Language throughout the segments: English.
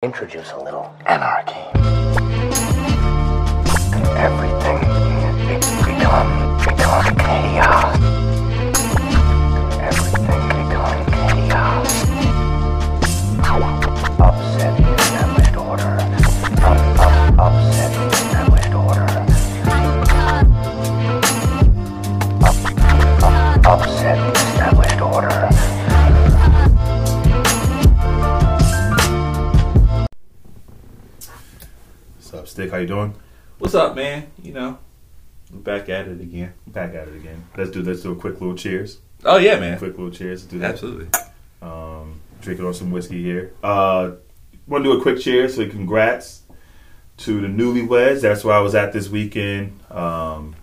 Introduce a little anarchy. How you doing? What's up, man? You know, we're back at it again. Back at it again. Let's do let's do a quick little cheers. Oh yeah, man. Quick little cheers. Do that. Absolutely. Um, drinking on some whiskey here. Uh, want to do a quick cheers. So congrats to the newlyweds. That's where I was at this weekend. Um,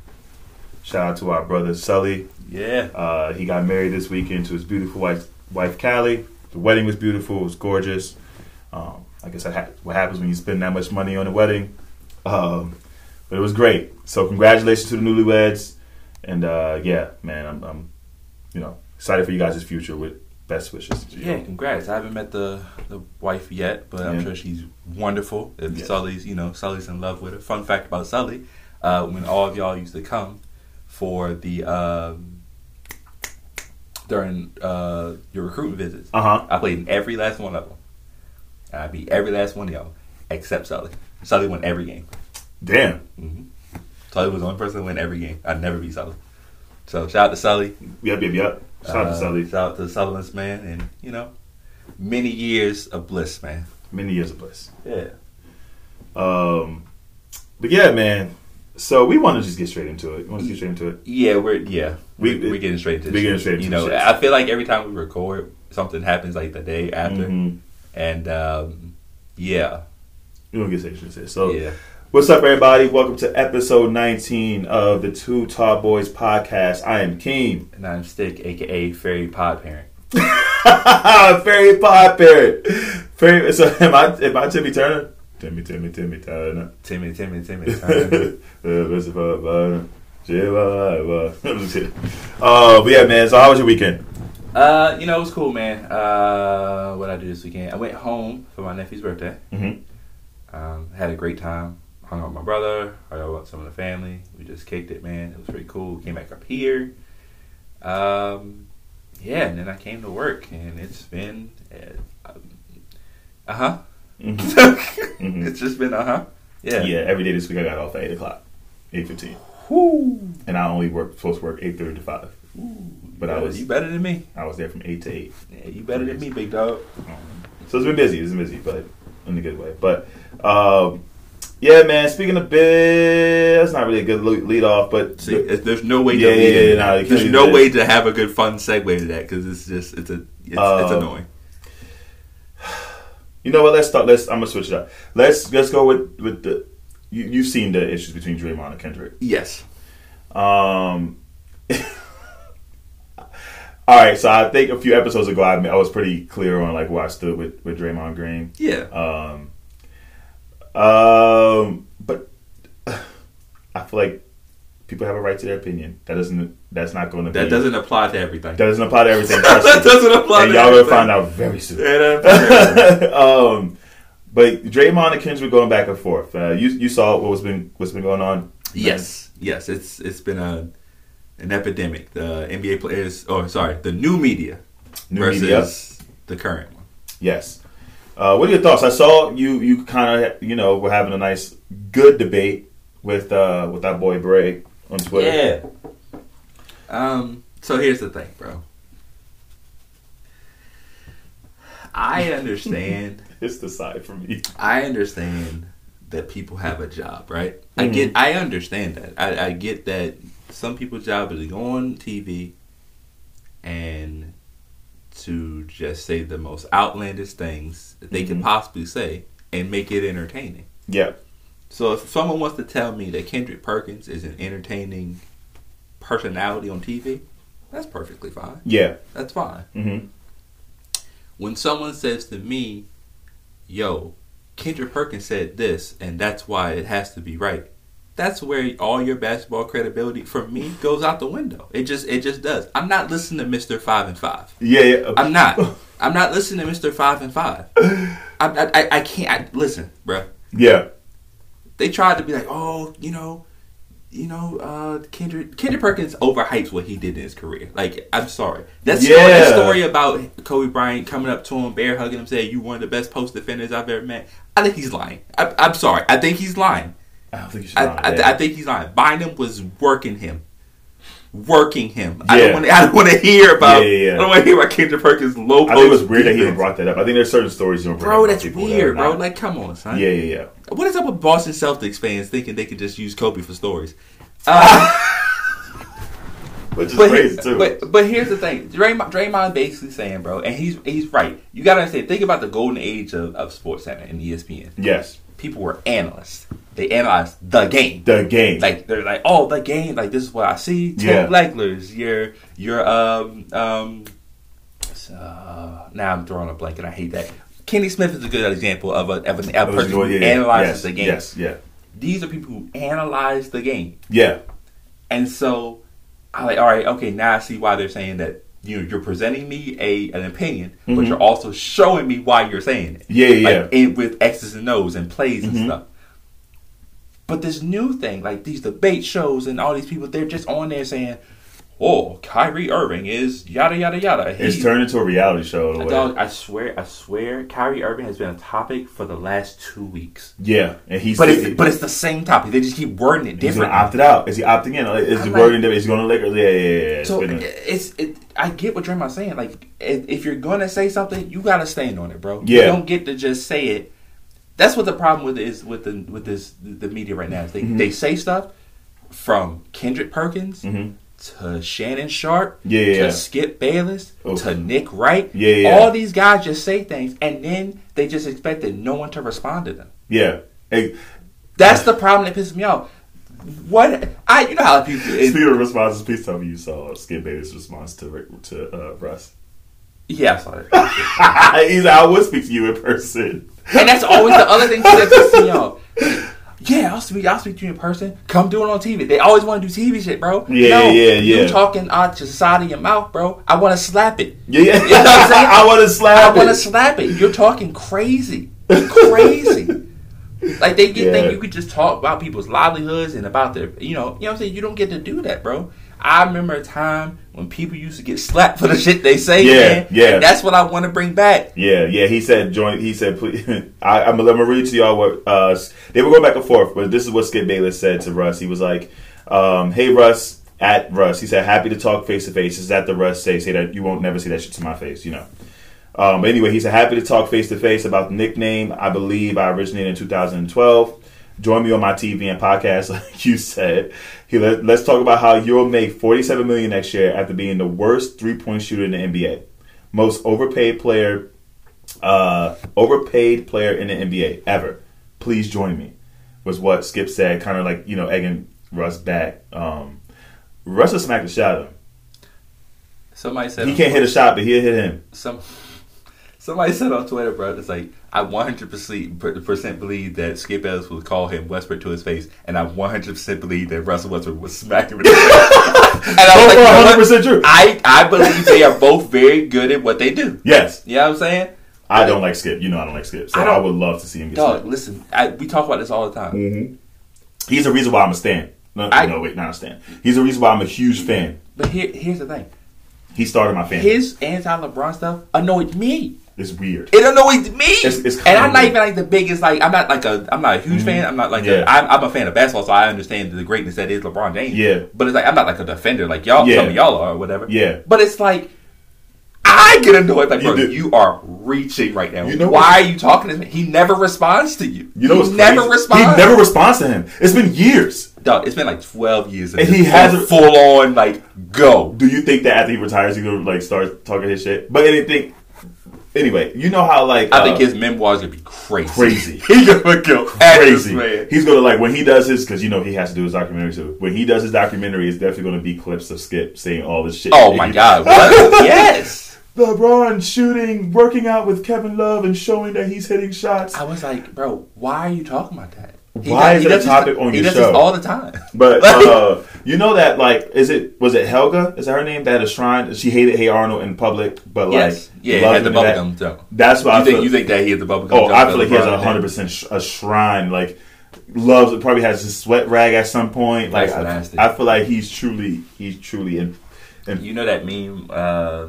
shout out to our brother Sully. Yeah. Uh, he got married this weekend to his beautiful wife, wife Callie. The wedding was beautiful. It was gorgeous. Um, I guess ha- what happens when you spend that much money on a wedding. Um, but it was great. So congratulations to the newlyweds. And uh, yeah, man, I'm, I'm, you know, excited for you guys' future. With best wishes. To you. Yeah, congrats. I haven't met the the wife yet, but I'm sure she's wonderful. If Yeah. Sully's, you know, Sully's in love with her. Fun fact about Sully: uh, when all of y'all used to come for the um, during uh, your recruitment visits, Uh huh. I played in every last one of them. I beat every last one of y'all except Sully. Sully won every game. Damn. hmm Sully was the only person to win every game. I'd never beat Sully. So shout out to Sully. Yep. Yep. Yep. Shout out Uh, to Sully. Shout out to Sutherland's man, and you know, many years of bliss, man. Many years of bliss. Yeah. Um, but yeah, man. So we want to just get straight into it. You want to get straight into it? Yeah, we're yeah We- we we're getting straight to we the getting straight to You know, shit. I feel like every time we record, something happens like the day after, Mhm. and um, yeah, We don't get into it. So yeah, What's up, everybody? Welcome to episode 19 of the Too Tall Boyz podcast. I am Keem. and I'm Stik, aka Fairy Pod Parent. Fairy Pod Parrot. Fairy, so am I, am I Timmy Turner? Timmy, Timmy, Timmy Turner. Timmy, Timmy, Timmy. Turner. Uh, what's it for, uh, uh, I'm just kidding. Uh, but yeah, man. So how was your weekend? uh, you know, it was cool, man. Uh, what I do this weekend? I went home for my nephew's birthday. Mm-hmm. Um, had a great time. Hung out with my brother. Hung out with some of the family. We just kicked it, man. It was pretty cool. Came back up here. Um, yeah, and then I came to work, and it's been uh huh. Mhm. It's just been uh huh. Yeah. Yeah, every day this week I got off at 8 o'clock, 8.15. Whoo. And I only work, supposed to work 8.30 to 5. But I was you better than me. I was there from 8 to 8. Yeah, you better than me, big dog. So it's been busy. It's been busy, but in a good way. But um, yeah, man. Speaking of biz, that's not really a good lead off, but See, it's, there's no way to Yeah, lead yeah, yeah, There's no way to have a good fun segue to that because it's just it's a it's, it's Um, annoying. you know what? Let's start. Let's. I'm gonna switch it up. Let's let's go with with the. You, you've seen the issues between Draymond and Kendrick. Yes. Um. all right, so I think a few episodes ago, I, I was pretty clear on like where I stood with with Draymond Green. Yeah. Um, um, but I feel like people have a right to their opinion. That doesn't. That's not going to. That be, doesn't apply to everything. That doesn't apply to everything. that doesn't apply and y'all gonna find out very soon. Yeah, that applies to everything. um, but Draymond and Kendrick going back and forth. Uh, you you saw what was been what's been going on. yes. Yes. It's it's been a an epidemic. The NBA players, oh, sorry, the new media New versus media. the current one. Yes. Uh, what are your thoughts? I saw you you kind of you know were having a nice good debate with uh, with that boy Bray on Twitter. Yeah. Um. So here's the thing, bro. I understand. It's the side for me. I understand that people have a job, right? I Mhm. get. I understand that. I, I get that some people's job is to go on TV and to just say the most outlandish things that they can Mhm. possibly say and make it entertaining. Yeah. So if someone wants to tell me that Kendrick Perkins is an entertaining personality on TV, that's perfectly fine. Yeah. That's fine. hmm When someone says to me, "Yo, Kendrick Perkins said this, and that's why it has to be right," that's where all your basketball credibility for me goes out the window. It just it just does. I'm not listening to Mister Five and Five. Yeah. Yeah. I'm not. I'm not listening to Mr. Five and Five. I, I, I, can't. I, listen, bruh. Yeah. They tried to be like, oh, you know, you know, uh, Kendrick Kendrick Perkins overhypes what he did in his career. Like, I'm sorry. That story, Yeah. that story about Kobe Bryant coming up to him, bear hugging him, saying, "You one of the best post defenders I've ever met." I think he's lying. I, I'm sorry. I think he's lying. I don't think you should. I, I, yeah. I think he's lying. Bynum was working him, working him. I don't want. to. I don't want to hear about. Yeah, yeah, yeah. I don't want to hear about Kendrick Perkins low. I think it was weird that he even brought that up. I think there's certain stories you don't bring Bro, that's people that weird, bro. not- Like, come on, son. yeah, yeah, yeah. What is up with Boston Celtics fans thinking they could just use Kobe for stories? Uh, Which is but, crazy too. but but here's the thing, Draymond, Draymond basically saying, bro, and he's he's right. You gotta understand. Think about the golden age of, of Sports Center and ESPN. yes, People were analysts. They analyze the game. the game. like they're like, oh, the game. Like this is what I see. Tim Yeah. Legler's your your um um. Uh, now I'm drawing a blank, and I hate that. Kenny Smith is a good example of a of, an, a person who yeah, yeah. analyzes yes, the game. Yes, yeah, These are people who analyze the game. yeah, And so I like, all right, okay, now I see why they're saying that you know, you're presenting me a an opinion, but Mhm. you're also showing me why you're saying it. yeah, yeah. Like in, with X's and O's and plays and Mhm. stuff. But this new thing, like these debate shows and all these people, they're just on there saying, "Oh, Kyrie Irving is yada yada yada." it's He- turned into a reality show. a. Dog, I swear, I swear, Kyrie Irving has been a topic for the last two weeks. Yeah, and he's But it's but it's the same topic. They just keep wording it he's gonna different. opt it out. Is he opting in? Is I'm he like- wording that he's going to Lakers? Yeah, yeah, yeah. It's So been it's it. I get what Draymond's saying. Like, if, you're gonna say something, you gotta stand on it, bro. Yeah. You don't get to just say it. That's what the problem with it is with the with this the media right now. Is they Mhm. they say stuff from Kendrick Perkins Mhm. to Shannon Sharpe Yeah, to. Skip Bayless to Nick Wright. Yeah, yeah. All these guys just say things, and then they just expected no one to respond to them. yeah. Hey, That's the problem that pisses me off. What I you know how people speaking of responses, please tell me you saw Skip Bayless' response to to uh, Russ. yeah I saw it. he's I would speak to you in person. And that's always the other thing that pisses me off. Yeah, I'll speak. I'll speak to you in person. Come do it on TV. They always want to do TV shit, bro. Yeah, no, yeah, yeah. You talking out to the side of your mouth, bro. I want to slap it. Yeah, yeah. You know what I'm saying? I want to slap. I want to it. slap it. You're talking crazy, crazy. like they get Yeah. think you could just talk about people's livelihoods and about their, you know, you know what I'm saying. You don't get to do that, bro. I remember a time when people used to get slapped for the shit they say. Yeah, man. yeah. And that's what I want to bring back. Yeah, yeah. He said, "Join." He said, "Please." I, I'm, I'm gonna read to y'all what uh, they were going back and forth, but this is what Skip Bayless said to Russ. He was like, um, "Hey, Russ." At Russ, he said, "Happy to talk face to face." Is that the Russ say? Say that you won't never see that shit to my face, you know. Um, but anyway, he said, "Happy to talk face to face about the nickname. I believe I originated in 2012. Join me on my TV and podcast, like you said. He let, let's talk about how you'll make 47 million next year after being the worst three point shooter in the NBA, most overpaid player, uh, overpaid player in the NBA ever. Please join me." Was what Skip said, kind of like you know egging Russ back. Um, Russ will smack the shot at him. Somebody said He can't hit a shot, but he'll hit him. some somebody said on Twitter, bro, it's like I 100 percent believe that Skip Bayless would call him Westbrook to his face, and I 100 percent believe that Russell Westbrook would smack him. In the face. and I was like, you know what? 100 percent true. I I believe they are both very good at what they do. Yes, You know what I'm saying? I don't like Skip. You know I don't like Skip, so I I, would love to see him get Dog, smacked. listen, I, we talk about this all the time. hmm He's the reason why I'm a stan. No, I- no, wait, not a stan. He's the reason why I'm a huge fan. But here, here's the thing: He started my fan. his anti-LeBron stuff annoyed me. It's weird. It annoys me, It's- it's and I'm not even like the biggest. Like I'm not like a. I'm not a huge mm-hmm. fan. I'm not like. Yeah. A, I'm, I'm a fan of basketball, so I understand the greatness that is LeBron James. Yeah. But it's like I'm not like a defender, like y'all. Yeah. Some of y'all are, or whatever. Yeah. But it's like I get annoyed. Like, You bro, do. you are reaching right now. You know Why what- are you talking to me? He never responds to you. You know what's he never crazy? responds. He never responds to him. It's been years. Dog, it's been like 12 years. And he hasn't- full on like go. Do you think that after he retires, he's gonna like start talking his shit? But anything. Anyway, you know how like I uh, think his memoirs gonna be crazy. crazy. He's gonna go crazy. man. He's gonna like when he does his because you know he has to do his documentary too. When he does his documentary, it's definitely gonna be clips of Skip saying all this shit. Oh my god! What? yes. LeBron shooting, working out with Kevin Love, and showing that he's hitting shots. I was like, bro, why are you talking about that? He Why does- is it a topic on he your does show? This all the time. But uh, you know that like is it was it Helga? Is that her name? That a shrine. She hated Hey Arnold in public, but like yes, yeah, he had the him in that. bubblegum jump. That's why You I think feel. you think that he had the bubblegum? oh, I feel like he has a hundred percent a shrine. Like loves probably has his sweat rag at some point. Like I. I feel like he's truly he's truly in. You know that meme, uh,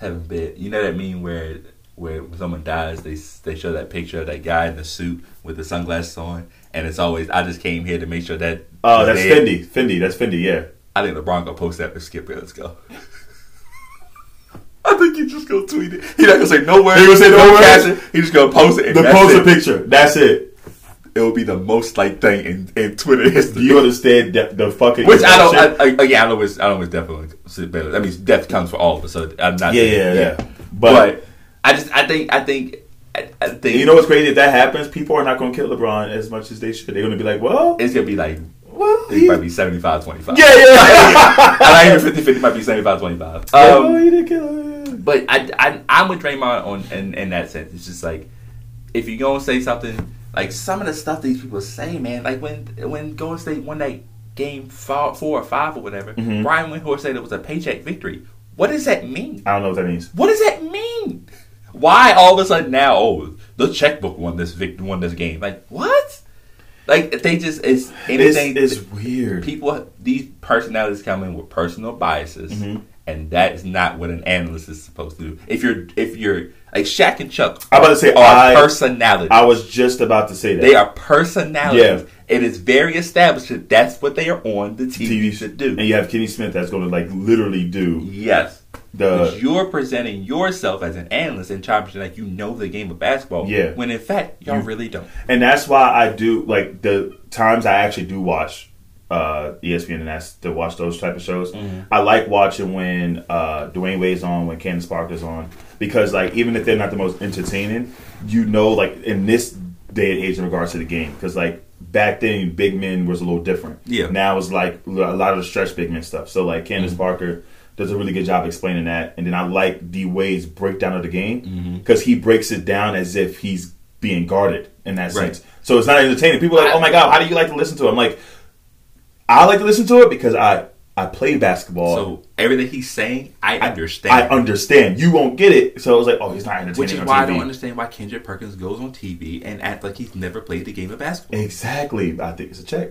heaven bit. You know that meme where where someone dies, they they show that picture of that guy in the suit with the sunglasses on, and it's always I just came here to make sure that. Oh, that's dead." Fendi. Fendi. That's Fendi. Yeah. I think LeBron gonna post that for Skip. Let's go. I think he just gonna tweet it. He not gonna say no words. He gonna say no words? caption. He just gonna post it. And The poster it. picture. That's it. It will be the most like thing in, in Twitter Do history. you understand the, the fucking? Which I don't. I, I, yeah, I know it's. I know it's definitely. That means death comes for all of us. So I'm not. yeah, saying- yeah, yeah. But, But, I just. I think. I think. I, I think. you know what's crazy? If that happens, people are not going to kill LeBron as much as they should. They're going to be like, well, It's gonna be like. well, It he, might be 75 25. yeah, yeah. not even 50 50. Might be 75 25. oh, Um, he didn't kill him. but I, I, I'm with Draymond on in, in that sense. It's just like if you go and say something like some of the stuff these people say, man. Like when when Golden State won that game four, four or five or whatever, Mhm. Brian Windhorst said it was a paycheck victory. What does that mean? I don't know what that means. What does that mean? Why all of a sudden now? Oh, the checkbook won this vic- won this game. Like what? Like they just it's anything. It's, it's weird. people these personalities come in with personal biases, Mhm. and that is not what an analyst is supposed to do. If you're if you're like Shaq and Chuck, I'm about to say, are I- personalities. I was just about to say that. they are personalities. Yeah. It is very established that that's what they are on the TV, TV to do. And you have Kenny Smith that's going to like literally do Yes. The. Because you're presenting yourself as an analyst and trying to like you know the game of basketball. Yeah. When in fact, y'all You- really don't. And that's why I do like the times I actually do watch uh, ESPN and that's to watch those type of shows. Mm-hmm. I like watching when uh, Dwyane Wade's on, when Candace Parker's on, because like even if they're not the most entertaining, you know, like in this day and age in regards to the game, because like back then big men was a little different. Yeah. Now it's like a lot of the stretch big men stuff. So like Candace Mm-hmm. Parker does a really good job explaining that, and then I like D Wade's breakdown of the game Mm-hmm. because he breaks it down as if he's being guarded in that Right. sense. So it's not entertaining. People are like, oh my god, how do you like to listen to it? I'm like, I like to listen to it because I I played basketball. So everything he's saying, I I understand. I understand. You won't get it. So I was like, oh, he's not entertaining Which is on why I don't understand why Kendrick Perkins goes on TV and act like he's never played the game of basketball. Exactly. I think it's a check.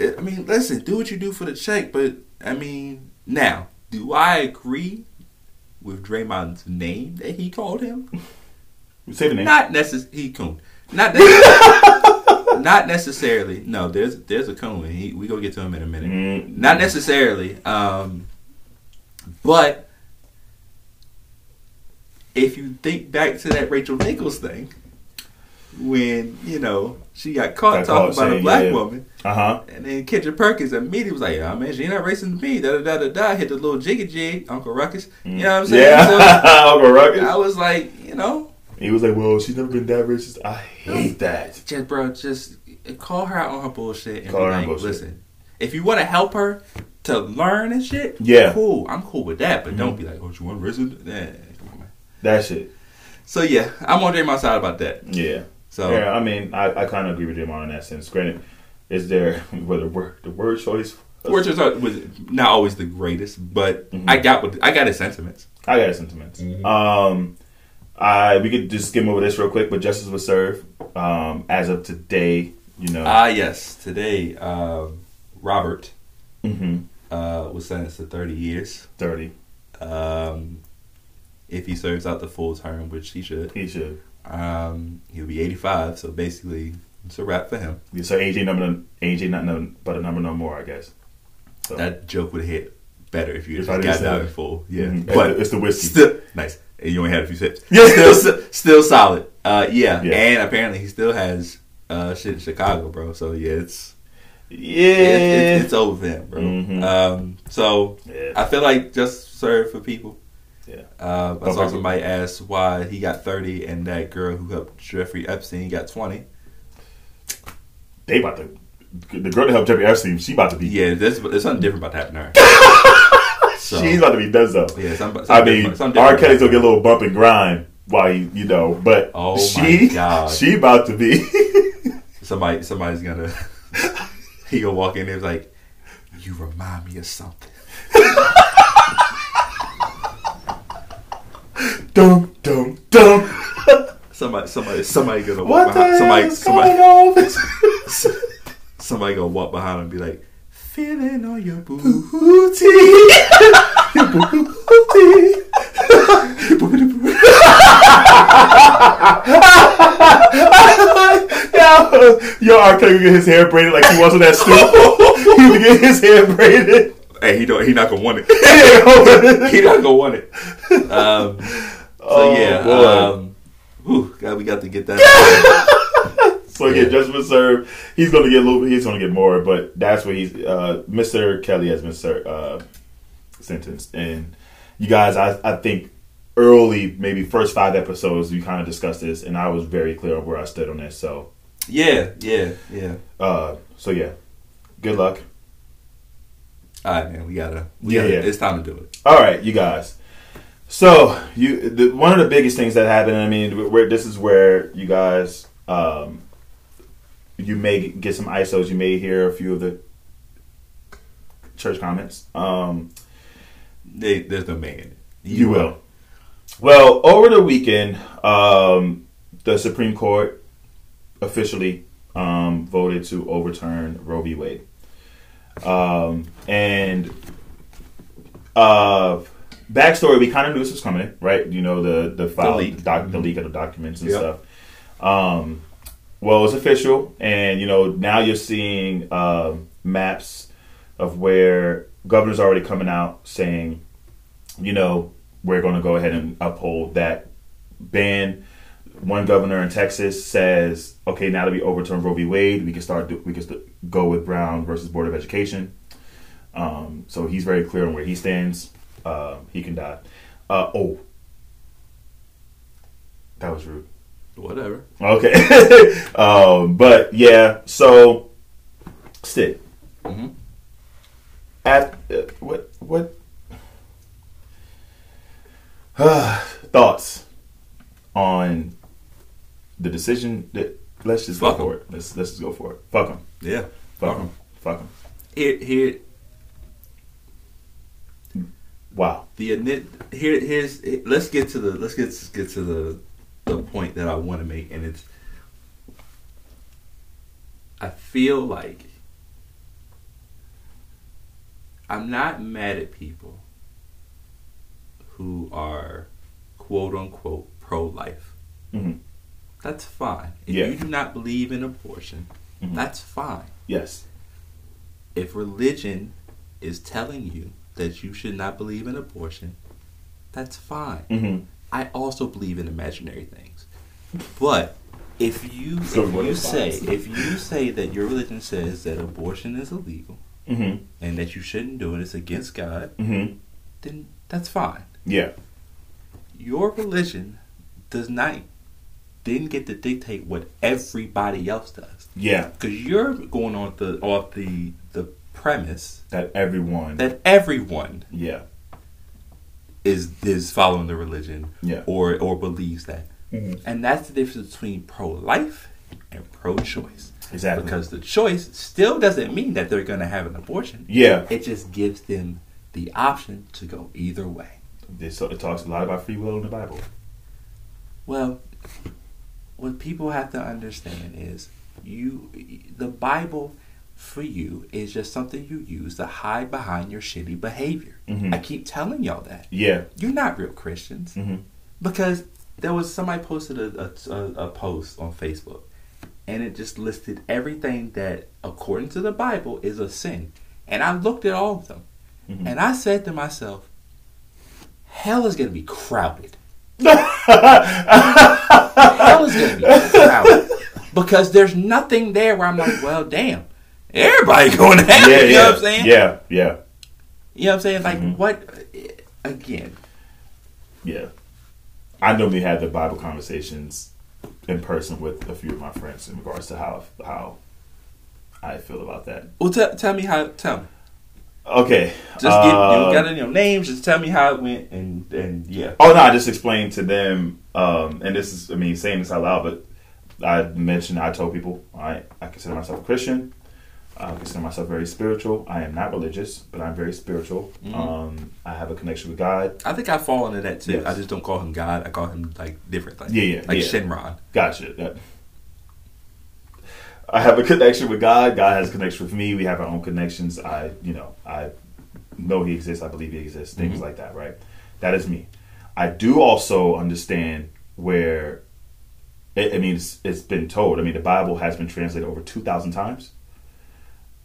I mean, listen, do what you do for the check, but I mean, now, do I agree with Draymond's name that he called him? Say the name. Not necessarily. He coon. Not necessarily. not necessarily. No, there's there's a coon. He, we gonna get to him in a minute. Mm. Not necessarily. Um, but if you think back to that Rachel Nichols thing, when you know she got caught Got talking caught about a black yeah. woman, Uh huh. and then Kendrick Perkins immediately was like, "Oh man, she ain't not racing to me." Da da da da da. Hit the little jiggy jig, Uncle Ruckus. You know what I'm saying? Yeah. Uncle Ruckus. I was like, you know, He was like, well, she's never been that racist. I hate that. just bro, just call her out on her bullshit and Call her on like, bullshit. listen, if you want to help her to learn and shit, Yeah. cool, I'm cool with that. But Mhm. don't be like, oh, you want racist? Nah, come on, man. That shit. So yeah, I'm on Draymond's side about that. Yeah. So Yeah, I mean, I, I kind of agree with Draymond in that sense. Granted, is there whether word the word choice? Which was, was not always the greatest, but Mhm. I got what I got his sentiments. I got his sentiments. Mhm. Um, I we could just skim over this real quick, but justice was served. Um, as of today, you know. Ah, yes. Today, um, Robert hmm uh, was sentenced to 30 years. Thirty. Um, if he serves out the full term, which he should, He should. Um, he'll be 85. So basically, it's a wrap for him. So AJ number AJ not no, but a number no more, I guess. So That joke would hit better if you If just got down in full. Yeah, Mhm. but it's the whiskey. still nice. And you only had a few sips. Yeah. still, still solid. Uh, yeah. Yeah. and apparently he still has uh, shit in Chicago, bro. So yeah, it's yeah. it's, it's, it's over for him, bro. Mhm. Um, so yeah. I feel like just serve for people. Yeah. Uh, I Don't saw forget- somebody ask why he got 30 and that girl who helped Jeffrey Epstein got 20. They about to. The girl that helped Jeffrey Epstein, she about to be. Yeah, there's, there's something different about that happening to her. so, She's about to be done so. yeah, something, I mean, different- something R. different Kelly's gonna get a little bump and grind while he, you know, but Oh my she, God. she about to be. somebody somebody's gonna he gonna walk in there like, you remind me of something. Dum dum dum. Somebody somebody somebody gonna walk What behind somebody is somebody going on? somebody gonna walk behind and be like, feeling on your boo. Booty. Your booty. Yo, R. Kelly get his hair braided like he was on that stool. he would get his hair braided. Hey, he don't he not gonna want it. He not gonna want it. Um, Oh, yeah, boy. um, whew, God, we got to get that. So yeah, Yeah. judgment served. He's gonna get a little. He's gonna get more, but that's what he's. Uh, Mr. Kelly has been ser- uh, sentenced, and you guys, I I think early, maybe first five episodes, we kind of discussed this, and I was very clear on where I stood on this. So, yeah, yeah, yeah. uh, so yeah, good luck. All right, man, we gotta. We Yeah, gotta yeah. It's time to do it. All right, you guys. So you, the, one of the biggest things that happened. I mean, where this is where you guys, um, you may get some ISOs. You may hear a few of the church comments. Um, They, there's no man it. you will. Well, over the weekend, um, the Supreme Court officially um, voted to overturn Roe v. Wade. Um, and uh, backstory, we kind of knew this was coming, right? You know, the the file, the, leak. doc, the leak of the documents and Yep. stuff. Um, well, it's official, and you know now you're seeing um, maps of where governors already coming out saying, you know, we're going to go ahead and uphold that ban. One governor in Texas says, okay, now that we overturn Roe v. Wade, we can start. Do, we can st- go with Brown versus Board of Education. Um, so he's very clear on where he stands. Uh, he can die. Uh, oh, that was rude. Whatever. Okay, um, but yeah. So, stick Mhm. at uh, what what thoughts on the decision that let's just Fuck go 'em. for it. Let's let's just go for it. Fuck him. Yeah. Fuck him. Fuck him. Here, here, Wow. the here, here's. Let's get to the. Let's get get to the the point that I want to make, and it's. I feel like I'm not mad at people who are quote unquote pro life. hmm That's fine. If Yeah. you do not believe in abortion, Mhm. that's fine. Yes. If religion is telling you that you should not believe in abortion, that's fine. hmm I also believe in imaginary things. But if you So if you say science? if you say that your religion says that abortion is illegal hmm and that you shouldn't do it, it's against God, hmm then that's fine. Yeah. Your religion does not didn't get to dictate what everybody else does. Yeah. Because you're going on the off the the premise That everyone. that everyone yeah. is is following the religion Yeah. or or believes that. hmm And that's the difference between pro life and pro choice. Exactly. Because the choice still doesn't mean that they're going to have an abortion. yeah. It just gives them the option to go either way. This, so it talks a lot about free will in the Bible. Well, what people have to understand is you the Bible for you is just something you use to hide behind your shitty behavior. Mhm. I keep telling y'all that. Yeah. You're not real Christians. hmm because there was somebody posted a, a, a, post on Facebook and it just listed everything that according to the Bible is a sin. And I looked at all of them Mhm. and I said to myself, hell is going to be crowded. hell is going to be crowded because there's nothing there where I'm like, well, damn, everybody going to hell. yeah, you yeah, know what I'm saying? Yeah, yeah, You know what I'm saying? Like, Mhm. what? Again, yeah. I normally have the Bible conversations in person with a few of my friends in regards to how how I feel about that. well, tell tell me how. Tell me. Okay. Just get you uh, got any names. Just tell me how it went, and and yeah. Oh no, I just explained to them, um, and this is I mean saying this out loud, but I mentioned I told people, all right, I, I consider myself a Christian. I consider myself very spiritual. I am not religious, but I'm very spiritual. Mhm. Um, I have a connection with God. I think I fall into that too. Yes. I just don't call him God. I call him like different things. Yeah, yeah, like yeah. Shenron. Gotcha. That- I have a connection with God. God has a connection with me. We have our own connections. I, you know, I know He exists. I believe He exists. Things Mhm. like that. Right. That is me. I do also understand where. I mean, it's, it's been told. I mean, the Bible has been translated over two thousand times.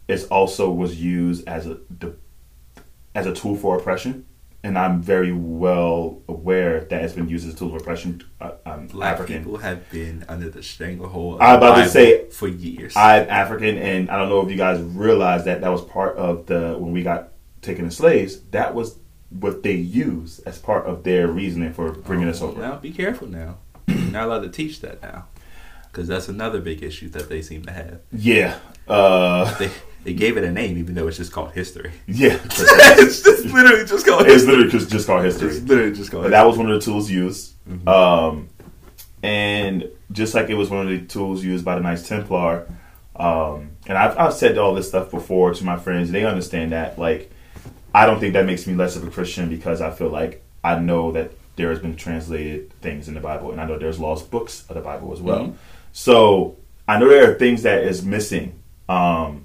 It also was used as a as a tool for oppression, and I'm very well aware that it's been used as a tool of oppression. Uh, I'm Black African. people have been under the stranglehold. Of I was about to say- for years. I'm African, and I don't know if you guys realize that that was part of the when we got taken as slaves. That was what they used as part of their reasoning for bringing us over. Now, be careful now. You're not allowed to teach that now. Because that's another big issue that they seem to have. Yeah, uh, They they gave it a name, even though it's just called history. yeah. it's just literally just called it's history. literally just just called history. It's literally just called But that was one of the tools used. Mhm. Um, and just like it was one of the tools used by the Knights Templar, um, and I've, I've said all this stuff before to my friends. They understand that. Like, I don't think that makes me less of a Christian because I feel like I know that there has been translated things in the Bible, and I know there's lost books of the Bible as well. Mhm. So I know there are things that is missing. Um,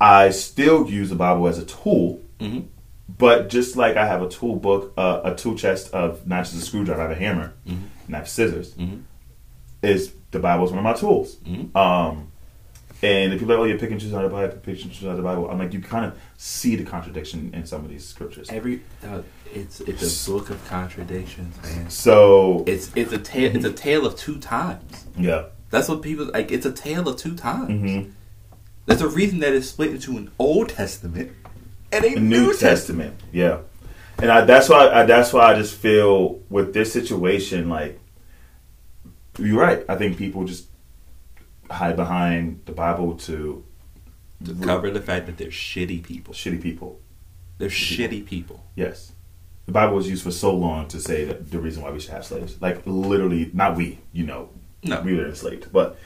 I still use the Bible as a tool hmm but just like I have a tool book, uh, a tool chest of not just a screwdriver, I have a hammer Mhm. and I have scissors. Mhm. Is the Bible is one of my tools. Mhm. Um, and if you're like, oh, you're picking choosing out of the Bible, picking choosing out of the Bible, I'm like, you kind of see the contradiction in some of these scriptures. Every uh, it's it's a book of contradictions, man. So It's it's a tale it's a tale of two times. yeah, That's what people like. It's a tale of two times. There's a reason that it's split into an Old Testament and a the New, New Testament. Testament, yeah. And I, that's why I, that's why I just feel with this situation, like you're right. I think people just hide behind the Bible to To cover the fact that they're shitty people. shitty people. They're shitty people. Yes. The Bible was used for so long to say that the reason why we should have slaves. Like literally not we, you know, No. we were enslaved, but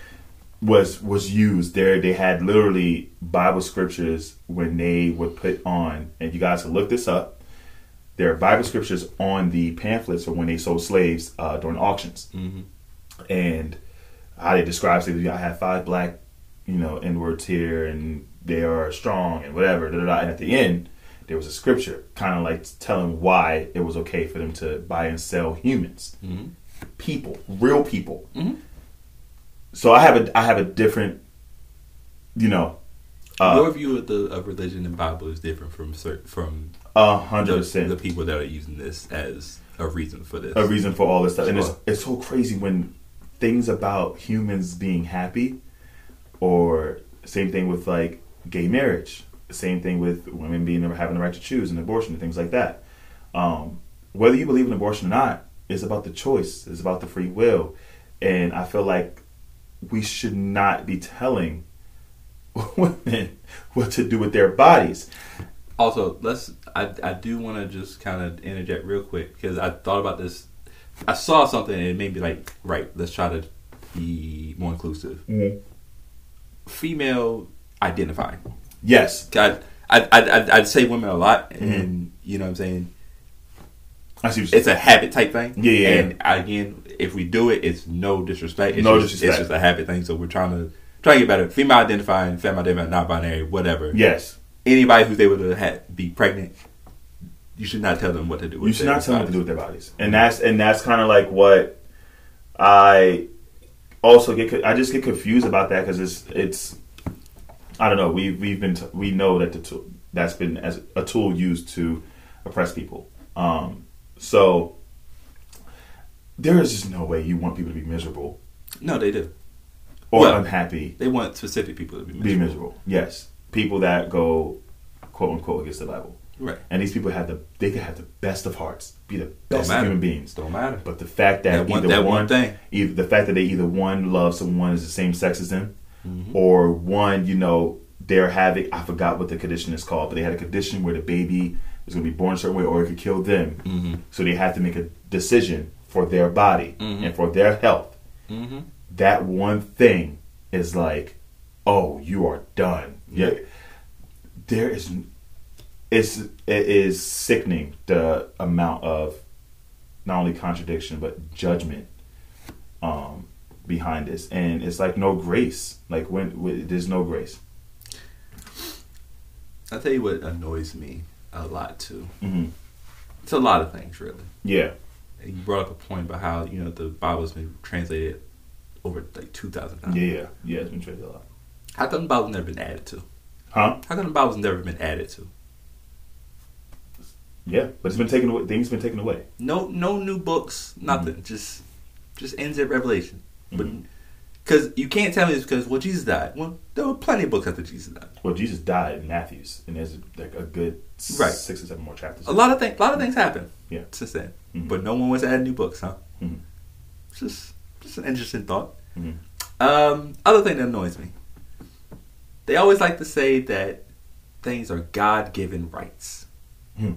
was was used there they had literally Bible scriptures when they would put on and you guys can look this up. There are Bible scriptures on the pamphlets for when they sold slaves uh, during auctions Mm-hmm. and how they describe slaves. I have five black, you know, N words here, and they are strong and whatever. Da, da, da. And at the end, there was a scripture kind of like telling why it was okay for them to buy and sell humans, Mm-hmm. people, real people. Mhm. So I have a I have a different, you know, Your uh, view of the of religion and Bible is different from from a hundred the, percent the people that are using this as a reason for this. a reason for all this stuff. And it's it's so crazy when things about humans being happy, or same thing with like gay marriage, same thing with women being having the right to choose and abortion and things like that. Um, whether you believe in abortion or not, it's about the choice. It's about the free will, and I feel like we should not be telling women what to do with their bodies. Also, let's. I I do want to just kind of interject real quick because I thought about this. I saw something and it made me like, right. Let's try to be more inclusive. Female identifying. Yes, I I I I'd say women a lot, Mm-hmm. and you know what I'm saying. I see. What you're It's a habit type thing. Yeah, yeah, And again, if we do it, it's no disrespect. It's No just, disrespect. It's just a habit thing. So we're trying to try to get better. Female identifying, female identifying, not binary, whatever. Yes. Anybody who's able to ha- be pregnant, you should not tell them what to do. With You should not tell them what to do with their bodies, and that's and that's kind of like what I also get. I just get confused about that because it's it's I don't know. We we've been t- we know that the tool that's been as a tool used to oppress people. Um, so there is just no way you want people to be miserable No, they do. or Well, unhappy. They want specific people to be miserable. Be miserable. Yes, people that go quote unquote against the Bible. Right. And these people have the they could have the best of hearts, be the best of matter. human beings. Don't matter. But the fact that, That one- either that one, thing. either the fact that they either one love someone is the same sex as them, Mhm. or one, you know, they're having I forgot what the condition is called, but they had a condition where the baby is going to be born a certain way, or it could kill them. Mm-hmm. So they have to make a decision for their body Mhm. and for their health. Mm-hmm. That one thing is like oh, you are done. Yeah, there is. It's it is sickening the amount of not only contradiction but judgment um behind this, and it's like no grace. Like when, when there's no grace. I'll tell you what annoys me a lot too. hmm It's a lot of things, really. Yeah, you brought up a point about how you know the Bible's been translated over like two thousand times. yeah, yeah, yeah. It's been translated a lot. How come the Bible's never been added to? Huh? How come the Bible's never been added to? Yeah, but it's been taken away. Things been taken away. No, no new books, nothing. Just, just ends at Revelation. But Mhm. because you can't tell me it's because well Jesus died. Well, there were plenty of books after Jesus died. Well, Jesus died in Matthew's, and there's like a good Right. six or seven more chapters. A lot of things, a lot of things happened. Yeah. since then. Mhm. But no one was adding new books, huh? Mhm. It's just, just an interesting thought. Mhm. Um, other thing that annoys me. They always like to say that things are God given rights. Mhm.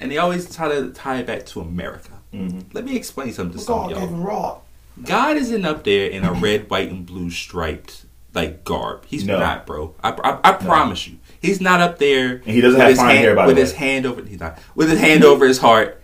And they always try to tie it back to America. Mhm. Let me explain something to some of y'all. God isn't up there in a red, white, and blue striped like garb. He's No. not, bro. I, I, I promise you, he's not up there. And he doesn't have his fine hand, hair, by the with way. his hand over. He's not with his hand over his heart,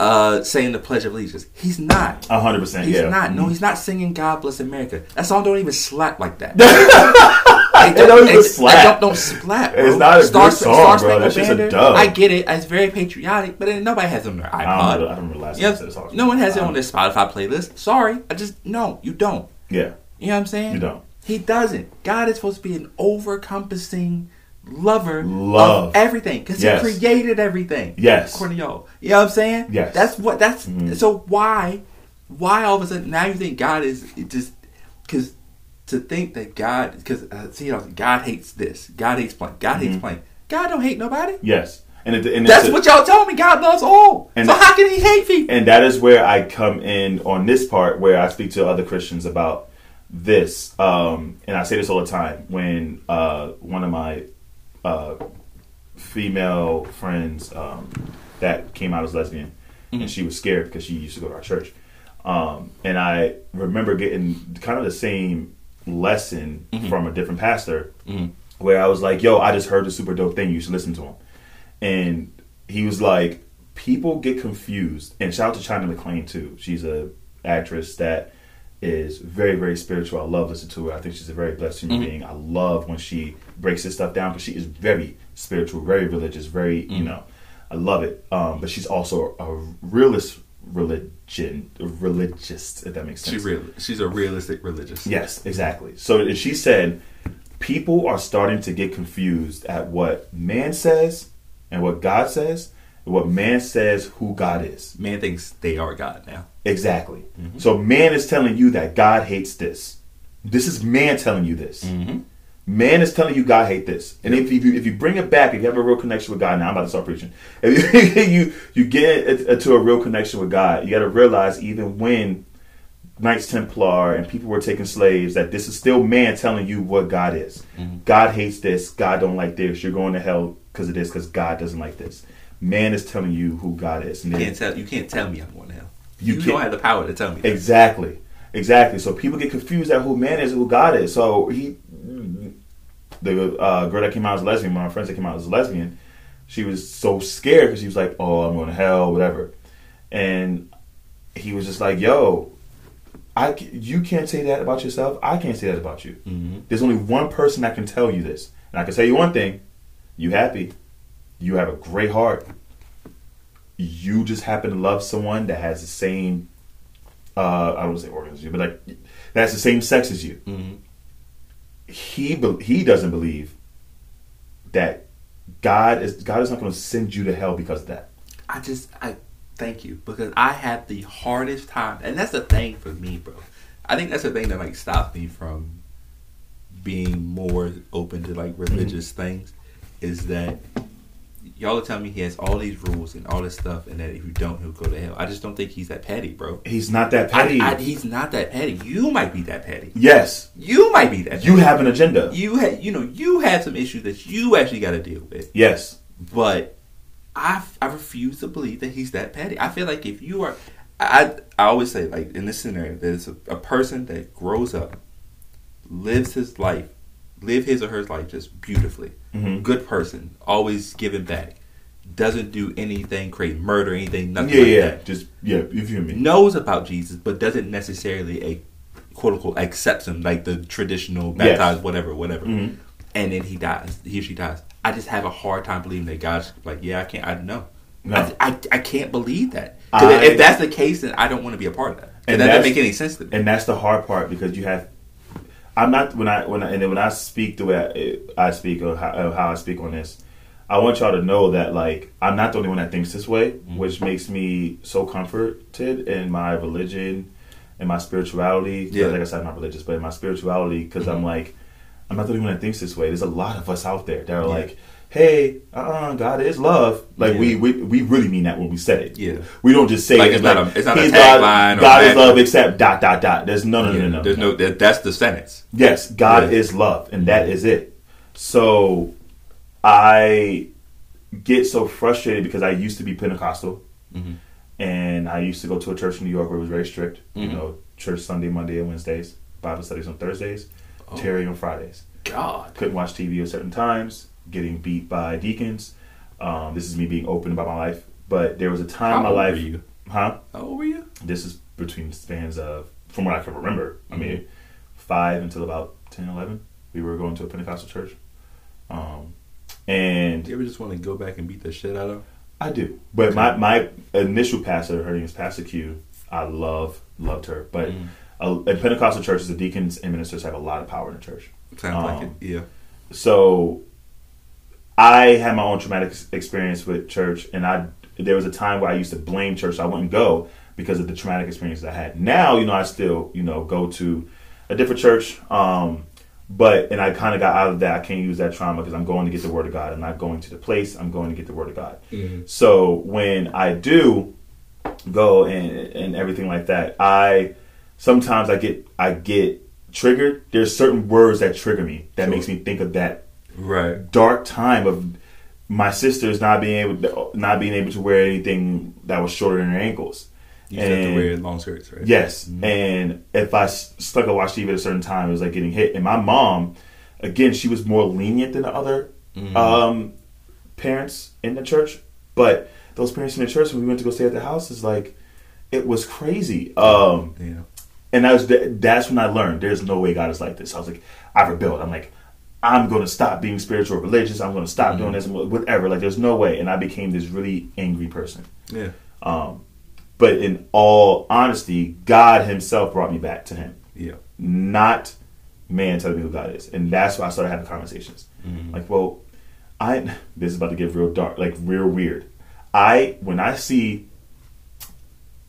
uh, saying the Pledge of Allegiance. He's not. A hundred percent. He's Yeah. not. No, Mhm. he's not singing "God Bless America." That song don't even slap like that. It don't even it's- slap. It don't, don't slap. Bro. It's not a Star, good song, Star bro. That's just a dub. I get it. It's very patriotic, but then nobody has it on their I iPod. don't, know, I don't remember last You know, time I said song. no one has it Um, on their Spotify playlist. Sorry, I just no, you don't. Yeah. You know what I'm saying? You don't. He doesn't. God is supposed to be an over-encompassing lover Love. of everything because Yes. He created everything. Yes. according to y'all. You know what I'm saying? Yes. That's what. That's Mhm. so. Why? Why all of a sudden now you think God is just because to think that God because uh, see you know, God hates this. God hates playing. God hates Mhm. playing. God don't hate nobody. Yes. And it, and That's it's a- what y'all told me. God loves all. And so how can He hate people? and that is where I come in on this part where I speak to other Christians about this. Um, and I say this all the time when uh, one of my uh, female friends um, that came out as lesbian, and she was scared because she used to go to our church. Um, and I remember getting kind of the same lesson from a different pastor Mhm. where I was like, yo, I just heard a super dope thing. You should listen to him. And he was like, people get confused. And shout out to China McClain too. She's a actress that is very, very spiritual. I love listening to her. I think she's a very blessed human Mhm. being. I love when she breaks this stuff down because she is very spiritual, very religious, very, you Mhm. know, I love it. Um, but she's also a realist religion, religious, if that makes sense. She's real. She's a realistic religious. Yes, exactly. So she said, people are starting to get confused at what man says and what God says, what man says who God is. Man thinks they are God now. Exactly. So man is telling you that God hates this. This is man telling you this. Mm-hmm. Man is telling you God hate this, and if you if you bring it back, if you have a real connection with God, now I'm about to start preaching. If you you, you get into a real connection with God, you got to realize even when Knights Templar and people were taking slaves, that this is still man telling you what God is. Mhm. God hates this. God don't like this. You're going to hell because of this. Because God doesn't like this. Man is telling you who God is. And You can't tell. You can't tell me I'm going to hell. You You, don't have the power to tell me. That. Exactly. Exactly. So people get confused at who man is and who God is. So he, the uh, girl that came out as lesbian, one of my friends that came out as lesbian, she was so scared because she was like, "Oh, I'm going to hell, whatever," and he was just like, "Yo, I you can't say that about yourself. I can't say that about you. Mhm. There's only one person that can tell you this, and I can tell you one thing: you happy, you have a great heart." You just happen to love someone that has the same uh, I don't want to say organ as you, but like that's the same sex as you. Mhm. He be- he doesn't believe that God is God is not going to send you to hell because of that. I just I thank you because I had the hardest time, and that's the thing for me, bro. I think that's the thing that like stopped me from being more open to like religious things is that y'all are telling me he has all these rules and all this stuff, and that if you don't, he'll go to hell. I just don't think he's that petty, bro. He's not that I, petty. I, he's not that petty. You might be that petty. yes, You might be that. you petty. have an agenda. you had you know you had some issues that you actually got to deal with. yes, but I, I refuse to believe that he's that petty. I feel like if you are, I I always say like in this scenario, there's a, a person that grows up lives his life, live his or her life just beautifully. Mhm. Good person, always giving back. Doesn't do anything crazy, murder, anything, nothing Yeah, like yeah. that. Just yeah. If you feel me? Knows about Jesus, but doesn't necessarily a quote unquote accepts him like the traditional Yes. baptized whatever, whatever. Mhm. And then he dies. He or she dies. I just have a hard time believing that God's like, yeah, I can't. I know. No. I, I, I can't believe that. I- if that's the case, then I don't want to be a part of that. And that doesn't make any sense to me. and that's the hard part because you have. I'm not when I when I, and then when I speak the way I, I speak or how, or how I speak on this. I want y'all to know that like I'm not the only one that thinks this way, Mm-hmm. which makes me so comforted in my religion and my spirituality. Yeah. Like I said, I'm not religious, but in my spirituality, because Mhm. I'm like, I'm not the only one that thinks this way. There's a lot of us out there that are Yeah. like, hey, uh, God is love. Like Yeah. we, we we really mean that when we said it. Yeah. We don't just say Like, it it's not a- it's not a tagline God, God is love except dot dot dot. There's no no no Yeah, no no. There's no. That, that's the sentence. Yes, God Yeah. is love, and that is it. So I get so frustrated because I used to be Pentecostal, Mhm. and I used to go to a church in New York where it was very strict. You Mhm. know, church Sunday, Monday, and Wednesdays, Bible studies on Thursdays, Oh. Terry on Fridays. God. Couldn't watch TV at certain times, getting beat by deacons. Um, this is me being open about my life. But there was a time How in my old life, were you? huh? How old were you? This is between spans of, from what I can remember, I Mm-hmm. mean, five until about 10, 11. We were going to a Pentecostal church. Um, and Do you ever just want to go back and beat the shit out of? I do. But my, my initial pastor, her name is Pastor Q, I love, loved her. But in Pentecostal churches, the deacons and ministers have a lot of power in the church. Sounds like Um, it. Yeah. so I had my own traumatic experience with church, and I there was a time where I used to blame church. So I wouldn't go because of the traumatic experiences I had. Now, you know, I still you know go to a different church, um, but and I kind of got out of that. I can't use that trauma because I'm going to get the word of God. I'm not going to the place. I'm going to get the word of God. So when I do go and and everything like that, I sometimes I get I get triggered. There's certain words that trigger me that Sure. makes me think of that Right. dark time of my sisters not being able to, not being able to wear anything that was shorter than her ankles. You just have to wear long skirts, right? Yes, Mhm. and if I stuck a watch TV at a certain time, it was like getting hit. And my mom, again, she was more lenient than the other Mhm. um, parents in the church. But those parents in the church, when we went to go stay at the house, is like it was crazy. Um, Yeah. and that was that's when I learned there's no way God is like this. I was like, I rebelled. I'm like, I'm going to stop being spiritual or religious. I'm going to stop doing this and whatever. Like, there's no way. And I became this really angry person. Yeah. Um, but in all honesty, God Himself brought me back to Him, Yeah. not man telling me who God is. And that's why I started having conversations. Mhm. Like, well, I this is about to get real dark, like real weird. I when I see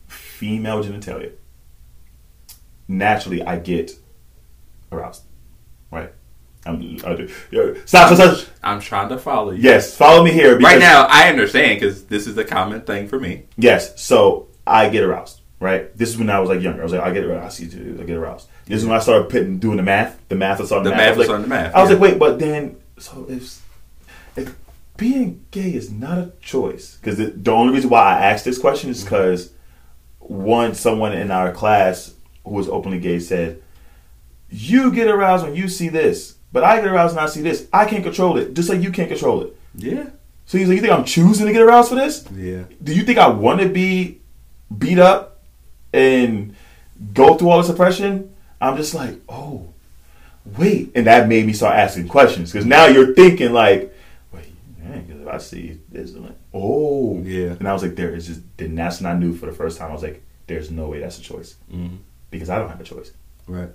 female genitalia, naturally I get aroused. I'm, I do. Yeah, Stop, stop, stop. I'm trying to follow you. Yes, follow me here. Right now, I understand because this is a common thing for me. Yes. So I get aroused, right? This is when I was like younger. I was like, I get aroused. I see. I get aroused. This is when I started putting doing the math. The math was on the, The math. I math was like, on the math, I was yeah. like, wait, but then so if if being gay is not a choice, because the, the only reason why I asked this question Mm-hmm. is because one someone in our class who was openly gay said, "You get aroused when you see this." But I get aroused and I see this. I can't control it, just like you can't control it. Yeah. So he's like, "You think I'm choosing to get aroused for this?" Yeah. do you think I want to be beat up and go through all this oppression? I'm just like, oh, wait, and that made me start asking questions because now you're thinking like, wait, man, if I see this, like, oh, Yeah. and I was like, there is just, then that's when I knew for the first time. I was like, there's no way that's a choice hmm because I don't have a choice. Right.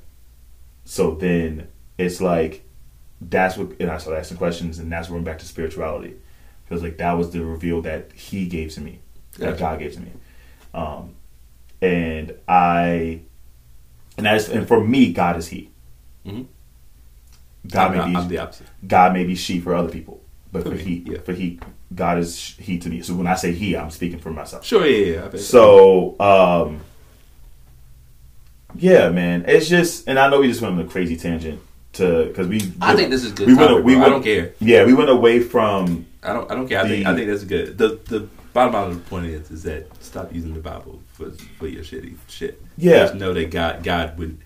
So then it's like that's what and I started asking questions and that's when we're back to spirituality. Because like that was the reveal that he gave to me. That God gave to me. Um and I and that is and for me, God is he. hmm God I'm, may not- be I'm the opposite. God may be she for other people. But For for he yeah. for he God is he to me. So when I say he, I'm speaking for myself. Sure. Yeah. yeah. So, um, yeah, man, it's just, and I know we just went on a crazy tangent to because we. I think this is good We went. topic, we bro. I don't care. Yeah, we went away from. I don't. I don't care. I think. I think that's good. The the bottom line of the point is is that stop using the Bible for for your shitty shit. Yeah. Just know that God God would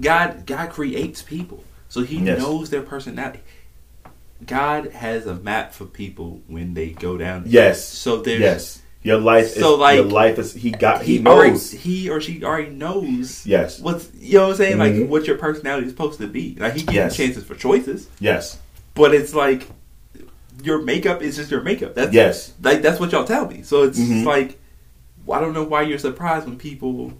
God God creates people, so He Yes. knows their personality. God has a map for people when they go down. Yes. So there's yes. Your life So, is like, your life is he got he, already, knows. he or she already knows. Yes. What's you know what I'm saying? Mhm. Like what your personality is supposed to be. Like he gives Yes. chances for choices, Yes. but it's like your makeup is just your makeup. That's Yes. like that's what y'all tell me. So it's Mhm. like I don't know why you're surprised when people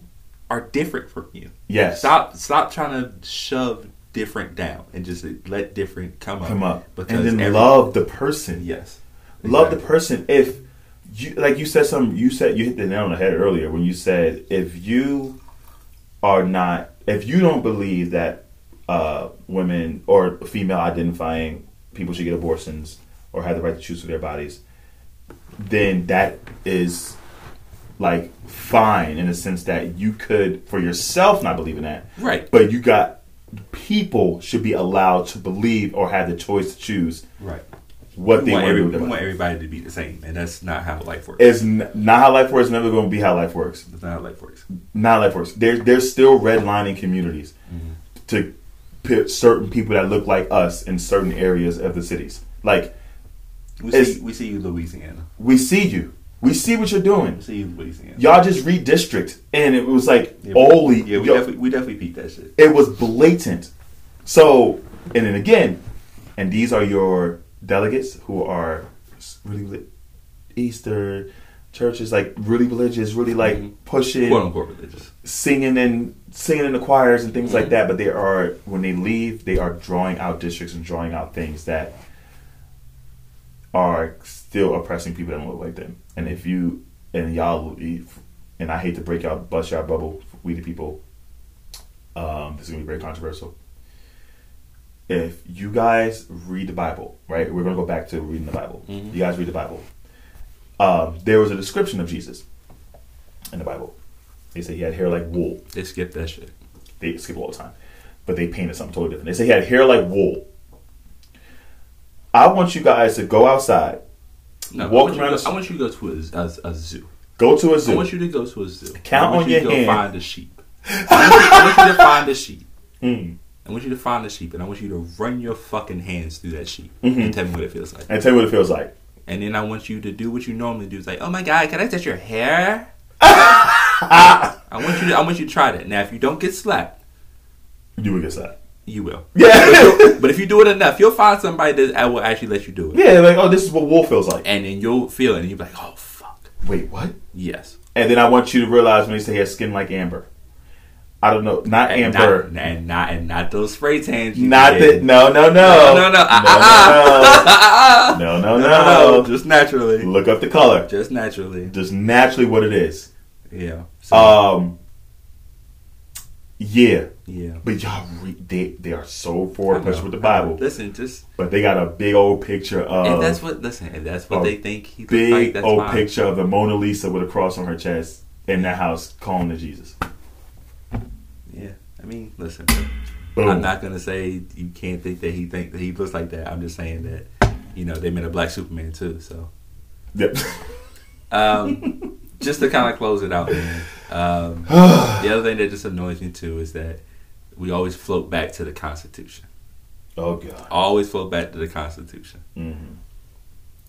are different from you. Yes. Stop stop trying to shove different down and just let different come up. Come up. And then every- love the person. Yes. Love the person if you like you said some you said you hit the nail on the head earlier when you said if you are not if you don't believe that uh, women or female identifying people should get abortions or have the right to choose for their bodies then that is like fine in the sense that you could for yourself not believe in that Right. but you got people should be allowed to believe or have the choice to choose Right. What We they want, want to every, we want everybody to be the same, and that's not how life works. It's n- not how life works. Never going to be how life works. That's not how life works. Not how life works. There's there's still redlining communities mm-hmm. to put certain people that look like us in certain areas of the cities. Like We see, we see you, Louisiana. we see you, we see what you're doing. We see you, Louisiana. Y'all just redistrict, and it was like Yeah, holy. Yeah, we yo- definitely we definitely peeped that shit. it was blatant. So, and then again, and these are your delegates who are really Easter churches, like really religious, really like Mhm. pushing, Quote unquote religious. singing and singing in the choirs and things like Mhm. that. But they are when they leave, they are drawing out districts and drawing out things that are still oppressing people that don't look like them. And if you and y'all, and I hate to break out, bust y'all bubble, we the people. Um, this is gonna be very controversial. If you guys read the Bible, right? We're gonna go back to reading the Bible. Mhm. You guys read the Bible. Um, there was a description of Jesus in the Bible. They say he had hair like wool. They skipped that shit. They skip all the time, but they painted something totally different. They say he had hair like wool. I want you guys to go outside, No, Walk I want, you around to go, I want you to go to a, a, a zoo. go to a zoo. I want you to go to a zoo. Count I want on you your to go hand. find a sheep. I want, you, I want you to find a sheep. Mm. I want you to find a sheep, and I want you to run your fucking hands through that sheep Mhm. and tell me what it feels like. And tell me what it feels like. And then I want you to do what you normally do. It's like, oh my god, can I touch your hair? I want you to. I want you to try that. Now, if you don't get slapped, You will get slapped. you will. Yeah. But if you do it enough, you'll find somebody that will actually let you do it, yeah, like, oh, this is what wool feels like. and then you'll feel it, and you'll be like, oh fuck, Wait, what? yes. And then I want you to realize when they say he has skin like amber. I don't know, not And amber. not, and not and not those spray tans. Not that. No, no, no, No, no, no. Ah, ah. no, no, No, no, no, no, no. Just naturally. Look up the color. Just naturally. Just naturally what it is. Yeah. So, Um. Yeah, yeah. but y'all, re- they they are so forward pushed with the Bible, Listen, just but they got a big old picture of that's what listen, if that's what they think he big like, old fine. picture of the Mona Lisa with a cross on her chest in that house, calling to Jesus. Yeah. I mean, listen. Boom. I'm not gonna say you can't think that he think that he looks like that. I'm just saying that you know they made a black Superman too. So Yep. um, just to kind of close it out, man. Um, the other thing that just annoys me too is that we always float back to the Constitution. oh God. Always float back to the Constitution. hmm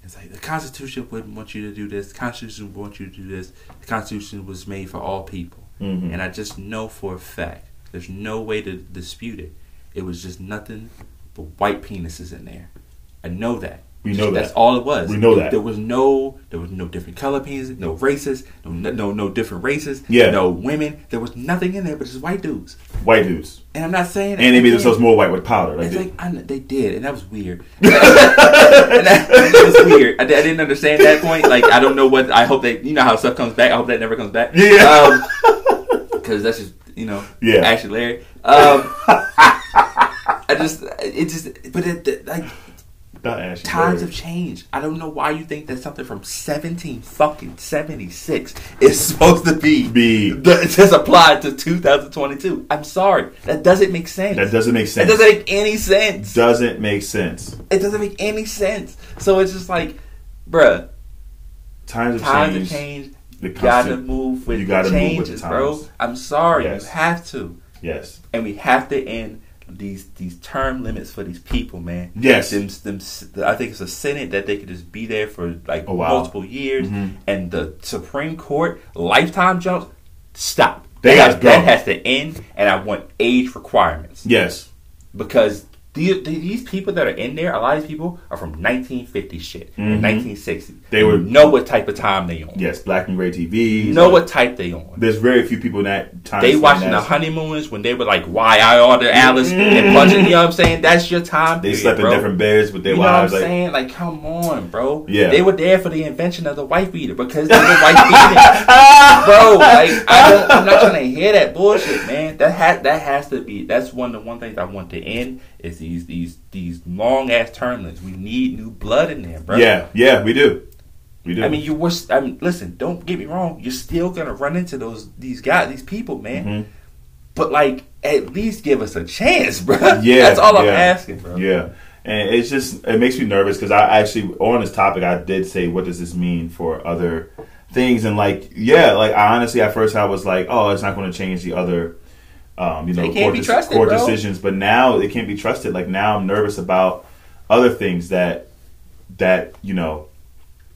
It's like the Constitution wouldn't want you to do this. The Constitution would want you to do this. The Constitution was made for all people. hmm And I just know for a fact, there's no way to dispute it. It was just nothing but white penises in there. I know that. We know that. That's all it was. We know that. There was no, there was no different color penises, no races, no, no, no different races. Yeah. No women. There was nothing in there but just white dudes. White dudes, And I'm not saying. and they made themselves more white with powder. Like like I, they did, and that was weird. and that, that was weird. I, I didn't understand that point. Like I don't know what. I hope that you know how stuff comes back. I hope that never comes back. Yeah. Um, because that's just you know. Yeah. Actually, Larry. Um, I just it just but it, it, like times Berry. have changed. I don't know why you think that something from seventeen fucking seventy six is supposed to be Be- just applied to two thousand twenty two. I'm sorry, that doesn't make sense. That doesn't make sense. It doesn't make any sense. Doesn't make sense. It doesn't make any sense. So it's just like, bruh, Times have times changed. have changed. The You gotta move with you the with changes, the bro. I'm sorry, Yes. you have to. Yes. and we have to end these these term limits for these people, man. Yes. Them, them, I think it's a Senate that they could just be there for like Oh, wow. multiple years, Mhm. and the Supreme Court lifetime jumps. Stop. They that, has, that has to end, and I want age requirements Yes. because the, the, these people that are in there, a lot of these people are from 1950 shit, Mhm. or 1960. They were- know what type of time they on. Yes. Black and gray TVs. You know what type they on. There's very few people in that time. They watching the honeymoons when they were like, "Why I order Alice and punching?" You know what I'm saying? That's your time. They period, slept in different beds with their You know what I'm wives. like, saying? Like, come on, bro. Yeah. They were there for the invention of the white beater because they were white beating. bro, like, I don't, I'm not trying to hear that bullshit, man. That has that has to be. That's one of the one things I want to end is these these these long ass term limits. We need new blood in there, bro. yeah. Yeah. We do. We do. I mean, you were. I mean, listen. Don't get me wrong. You're still gonna run into those these guys, these people, man. Mhm. But like, at least give us a chance, bro. Yeah, that's all I'm asking, bro. Yeah, and it's just it makes me nervous because I actually on this topic I did say what does this mean for other things and like yeah like I honestly at first I was like oh it's not going to change the other um, you know They can't court, be trusted, court bro. decisions but now it can't be trusted like now I'm nervous about other things that that you know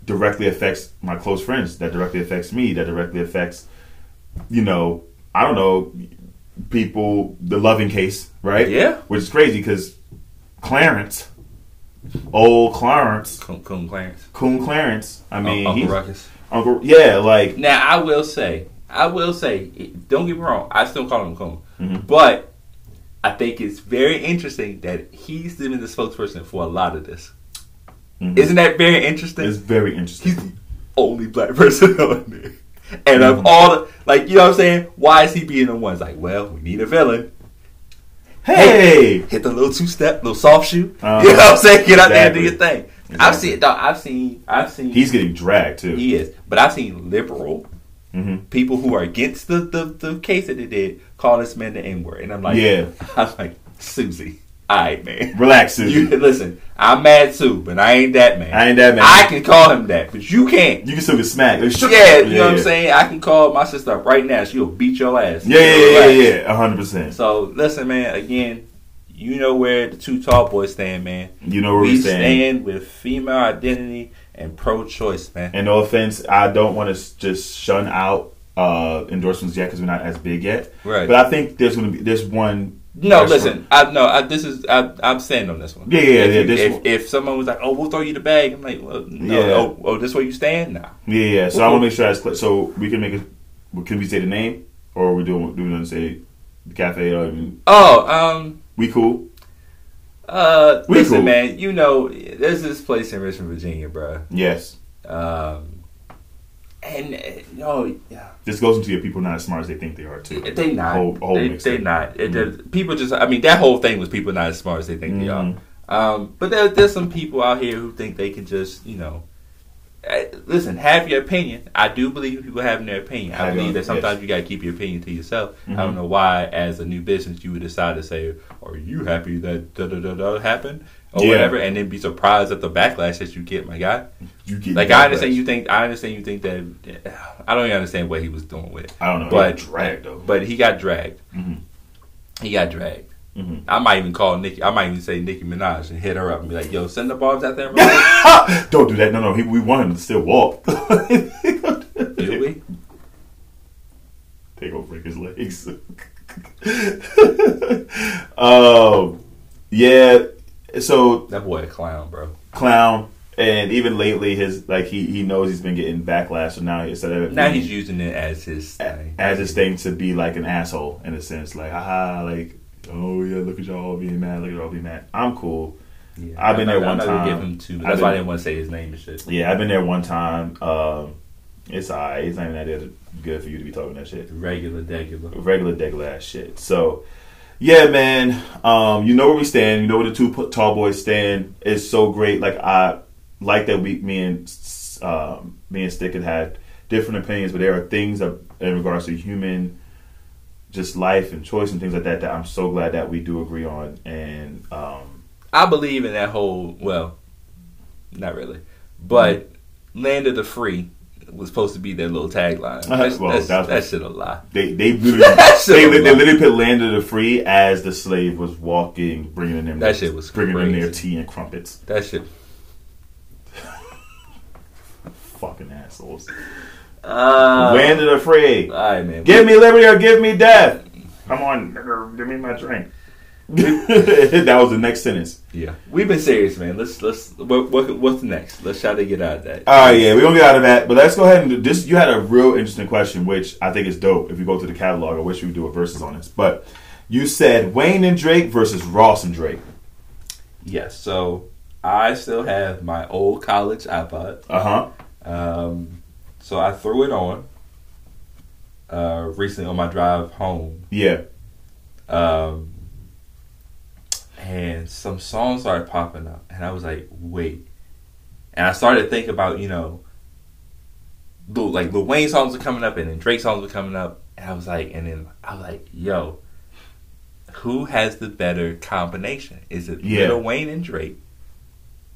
directly affects my close friends that directly affects me that directly affects you know I don't know people the loving case right Yeah. which is crazy because Clarence, old Clarence, Coon, Coon Clarence. Coon Clarence. I mean, Uncle he's Ruckus. Uncle. Yeah, like Now I will say, I will say, don't get me wrong. I still call him Coon, Mhm. but I think it's very interesting that he's been the spokesperson for a lot of this. mhm. Isn't that very interesting? it's very interesting. He's the only black person on there. And Mhm. of all the, like, you know what I'm saying? Why is he being the one? It's like, well, we need a villain. Hey, Hit the little two step, little soft shoe. Uh, you know what I'm saying? Get out there and do your thing. I've seen, dog, I've seen, I've seen. he's getting dragged too. he is, but I've seen liberal hmm people who are against the, the, the case that they did call this man the N word, and I'm like, Yeah. I'm like, Susie, all right, man. Relax, Susie. You listen, I'm mad too, but I ain't that man. I ain't that man. I can call him that, but you can't. you can still get smacked. Like, shut- Yeah, you know what I'm saying? I can call my sister up right now. She'll beat your ass. Yeah, yeah, yeah, yeah, yeah, hundred percent. So listen, man. Again, you know where the Too Tall Boyz stand, man. You know where we we stand. stand with female identity and pro-choice, man. And no offense, I don't want to just shun out uh, endorsements yet because we're not as big yet. Right. But I think there's going to be there's one. No, listen. I no. I, this is. I, I'm standing on this one. Yeah, yeah, if, yeah, if, one- if someone was like, "Oh, we'll throw you the bag," I'm like, well, no. Yeah. Oh, oh, this where you stand now? Yeah, yeah. So I want to make sure that's clear. So we can make it. Can we say the name, or are we doing? Do we to say the cafe? Or, mean, Oh, um, we cool. Uh, We listen, cool. man. You know, there's this place in Richmond, Virginia, bro. Yes. Um, and uh, no, yeah. This goes into your people not as smart as they think they are too. They not. Whole, whole they, they not. It, the- People just. I mean, that whole thing was people not as smart as they think they Mhm. are. Um, but there, there's some people out here who think they can just, you know, listen. Have your opinion. I do believe people having their opinion. I believe that sometimes yes. you got to keep your opinion to yourself. I Mhm. don't know why, as a new business, you would decide to say, "Are you happy that da da da da happened?" or Yeah. whatever, and then be surprised at the backlash that you get, my guy. You get Like backlash. I understand you think I understand you think that I don't even understand what he was doing with it. I don't know. But dragged though. But he got dragged. Mhm. He got dragged. Mhm. I might even call Nicki. I might even say Nicki Minaj and hit her up and be like, "Yo, send the bombs out there, bro." don't do that. No, no. He, we want him to still walk. Do we? They gonna break his legs. um, yeah. So That boy a clown, bro. clown, and even lately, his like he he knows he's been getting backlash. So now instead of Now being- he's using it as his thing. as his thing to be like an asshole in a sense, like haha, like oh yeah, look at y'all being mad, look at y'all being mad. I'm cool. Yeah. I've been I'm there not- one I'm time. Give him two, but I've that's why I didn't want to say his name and shit. Yeah, I've been there one time. Um, it's alright. It's not even that good for you to be talking that shit. Regular, regular. regular degular ass shit. So, yeah, man, um, you know where we stand. You know where the Too Tall Boyz stand. It's so great. Like I like that we, me and um, me and Stik had had different opinions, but there are things that, in regards to human, just life and choice and things like that that I'm so glad that we do agree on. And um, I believe in that whole. Well, not really, but Mm-hmm. land of the free. was supposed to be their little tagline. Uh, That's, well, that's, that's- that shit a lie. They they literally, they, was they literally put land of the free as the slave was walking, bringing them That shit was bringing them their tea and crumpets. That shit. Fucking assholes. Uh, land of the free. all right, man. Give me liberty or give me death. Come on, give me my drink. that was the next sentence. Yeah, we've been serious, man. Let's let's what, what what's next? Let's try to get out of that. All right, yeah, we're gonna get out of that, but let's go ahead and do this. You had a real interesting question, which I think is dope. If you go to the catalog, I wish we would do a versus on this, but you said Wayne and Drake versus Ross and Drake. Yes. So I still have my old college iPod. Uh huh. Um, so I threw it on uh, recently on my drive home, Yeah. um, and some songs started popping up, and I was like, "Wait!" And I started to think about you know, Lil, like Lil Wayne songs were coming up, and then Drake songs were coming up, and I was like, and then I was like, "Yo, who has the better combination? Is it Yeah. Lil Wayne and Drake?"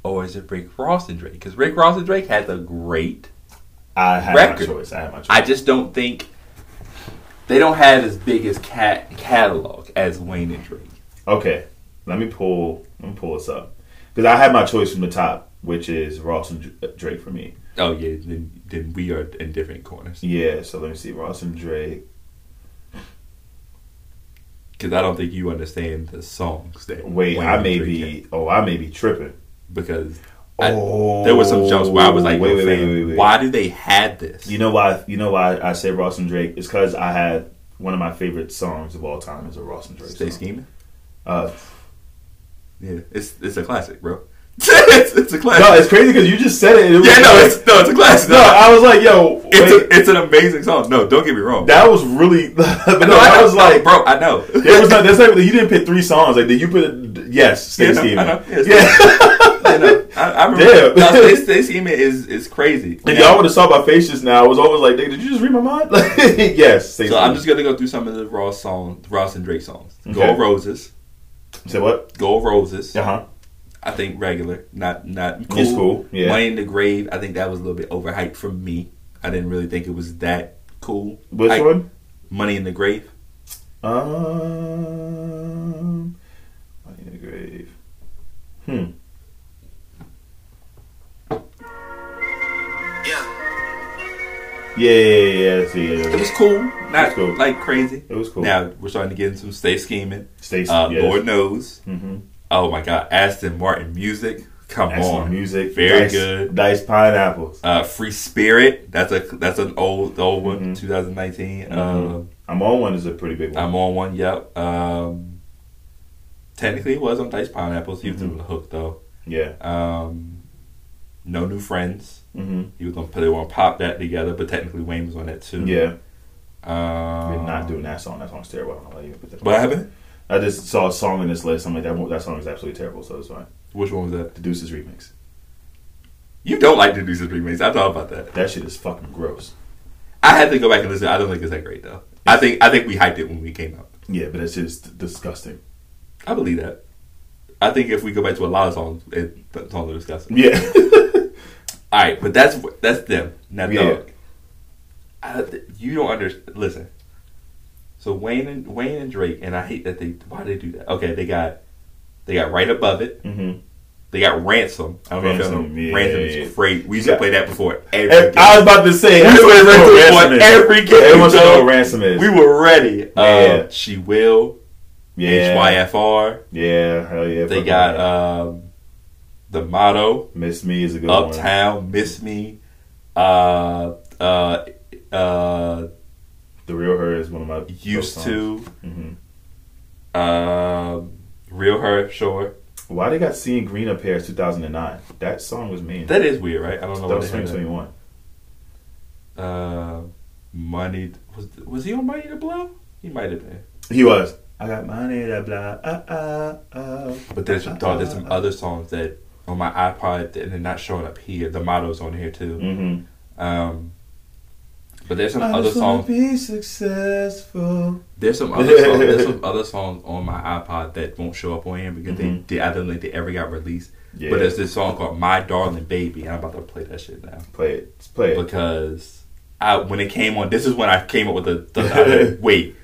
Or is it Rick Ross and Drake? Because Rick Ross and Drake had a great I had Record. my choice. I had my choice. I just don't think they don't have as big as cat catalog as Wayne and Drake. okay, let me pull. Let me pull this up because I had my choice from the top, which is Ross and Drake for me. Oh yeah, then, then we are in different corners Yeah. So let me see, Ross and Drake. because I don't think you understand the songs that. Wait, Wayne I may be. Oh, I may be tripping. because I- Oh, there were some jokes where I was like, wait, "Yo, wait, wait, wait, wait. why do they have this?" You know why? You know why I say Ross and Drake? It's because I had one of my favorite songs of all time is a Ross and Drake Stay song. scheming. Uh, Yeah, it's it's a classic, bro. it's, it's a classic. no, it's crazy because you just said it. it yeah, no, like- it's no, it's a classic. no. I was like, yo, it's a, it's an amazing song. No, don't get me wrong. that was really. but no, no, I I was like, bro, I know. There was not. That's like you didn't pick three songs. Like did you put? Yes, Stay Yeah, Scheming. I know. Yeah, Yeah. I. I, remember. Damn. this, Stay Scheming is is crazy. If y'all would have saw my face just now, I was always like, "Nigga, did you just read my mind?" yes. Stay So I'm just gonna go through some of the Ross song, Ross and Drake songs. Okay. Gold Roses, Say what? Gold Roses. Uh huh. I think regular, not not cool. It's cool, yeah. Money in the Grave. I think that was a little bit overhyped for me. I didn't really think it was that cool. Which I- one? Money in the Grave. Um, Money in the Grave. Hmm. Yeah, yeah, yeah. See, yeah. It was cool, not was cool. like crazy. It was cool. Now we're starting to get into some Stay Scheming. Stacey, Uh, yes. Lord knows. Mm-hmm. Oh my God, Aston Martin music. Come Excellent on, music. Very Dice- good. Diced Pineapples. Uh, Free Spirit. That's a that's an old old one, Mhm. 2019. Mhm. Uh, I'm on one is a pretty big one. I'm on one. Yep. Um, technically, it was on Diced Pineapples. He was Mhm. doing the hook though. yeah. Um, no new friends. Mm-hmm. He was gonna put it on pop that together, but technically Wayne was on that too. Yeah. Um, We're not doing that song. That song's terrible. I don't know why you put that. What happened? I just saw a song in this list. I'm like, that, that song is absolutely terrible, so it's fine. Which one was that? The Deuces remix. You don't like the Deuces remix. I thought about that. That shit is fucking gross. I had to go back and listen. I don't think it's that great though. I think I think we hyped it when we came out. Yeah, but it's just disgusting. I believe that. I think if we go back to a lot of songs, it, songs are disgusting. Yeah. All right, but that's that's them. Now, Yeah. dog, I, you don't understand. Listen, so Wayne and Wayne and Drake, and I hate that they why they do that. Okay, they got they got right above it. mm-hmm. They got ransom. I don't know if Ransom, know. yeah, ransom yeah, is great. We used Yeah. to play that before every game. I was about to say, We everyone were knows what ransom is. every game, Everyone know what ransom is. we were ready. Yeah. Uh, she will. yeah. HYFR. Yeah, hell yeah. They got um, the motto. Miss Me is a good one. Uptown, Miss Me, uh, uh, uh, The Real Her is one of my Used to, hmm um, Real Her, sure. Why they got Seeing Green Up Here 2009? That song was mean. That is weird, right? I don't know that what was they had 2021. Uh, Money was was he on Money to Blow? He might have been. He was. I got money to blah. Uh, uh, uh. But there's dog, there's some other songs that on my iPod that are not showing up here. The motto's on here too. Mm-hmm. Um, But there's some I other just songs. Be successful. There's some other songs. There's some other songs on my iPod that won't show up on here because Mhm. they, they I don't think they ever got released. Yeah. But there's this song called "My Darling Baby," and I'm about to play that shit now play it. Let's play it. because I when it came on, this is when I came up with the, the I- wait.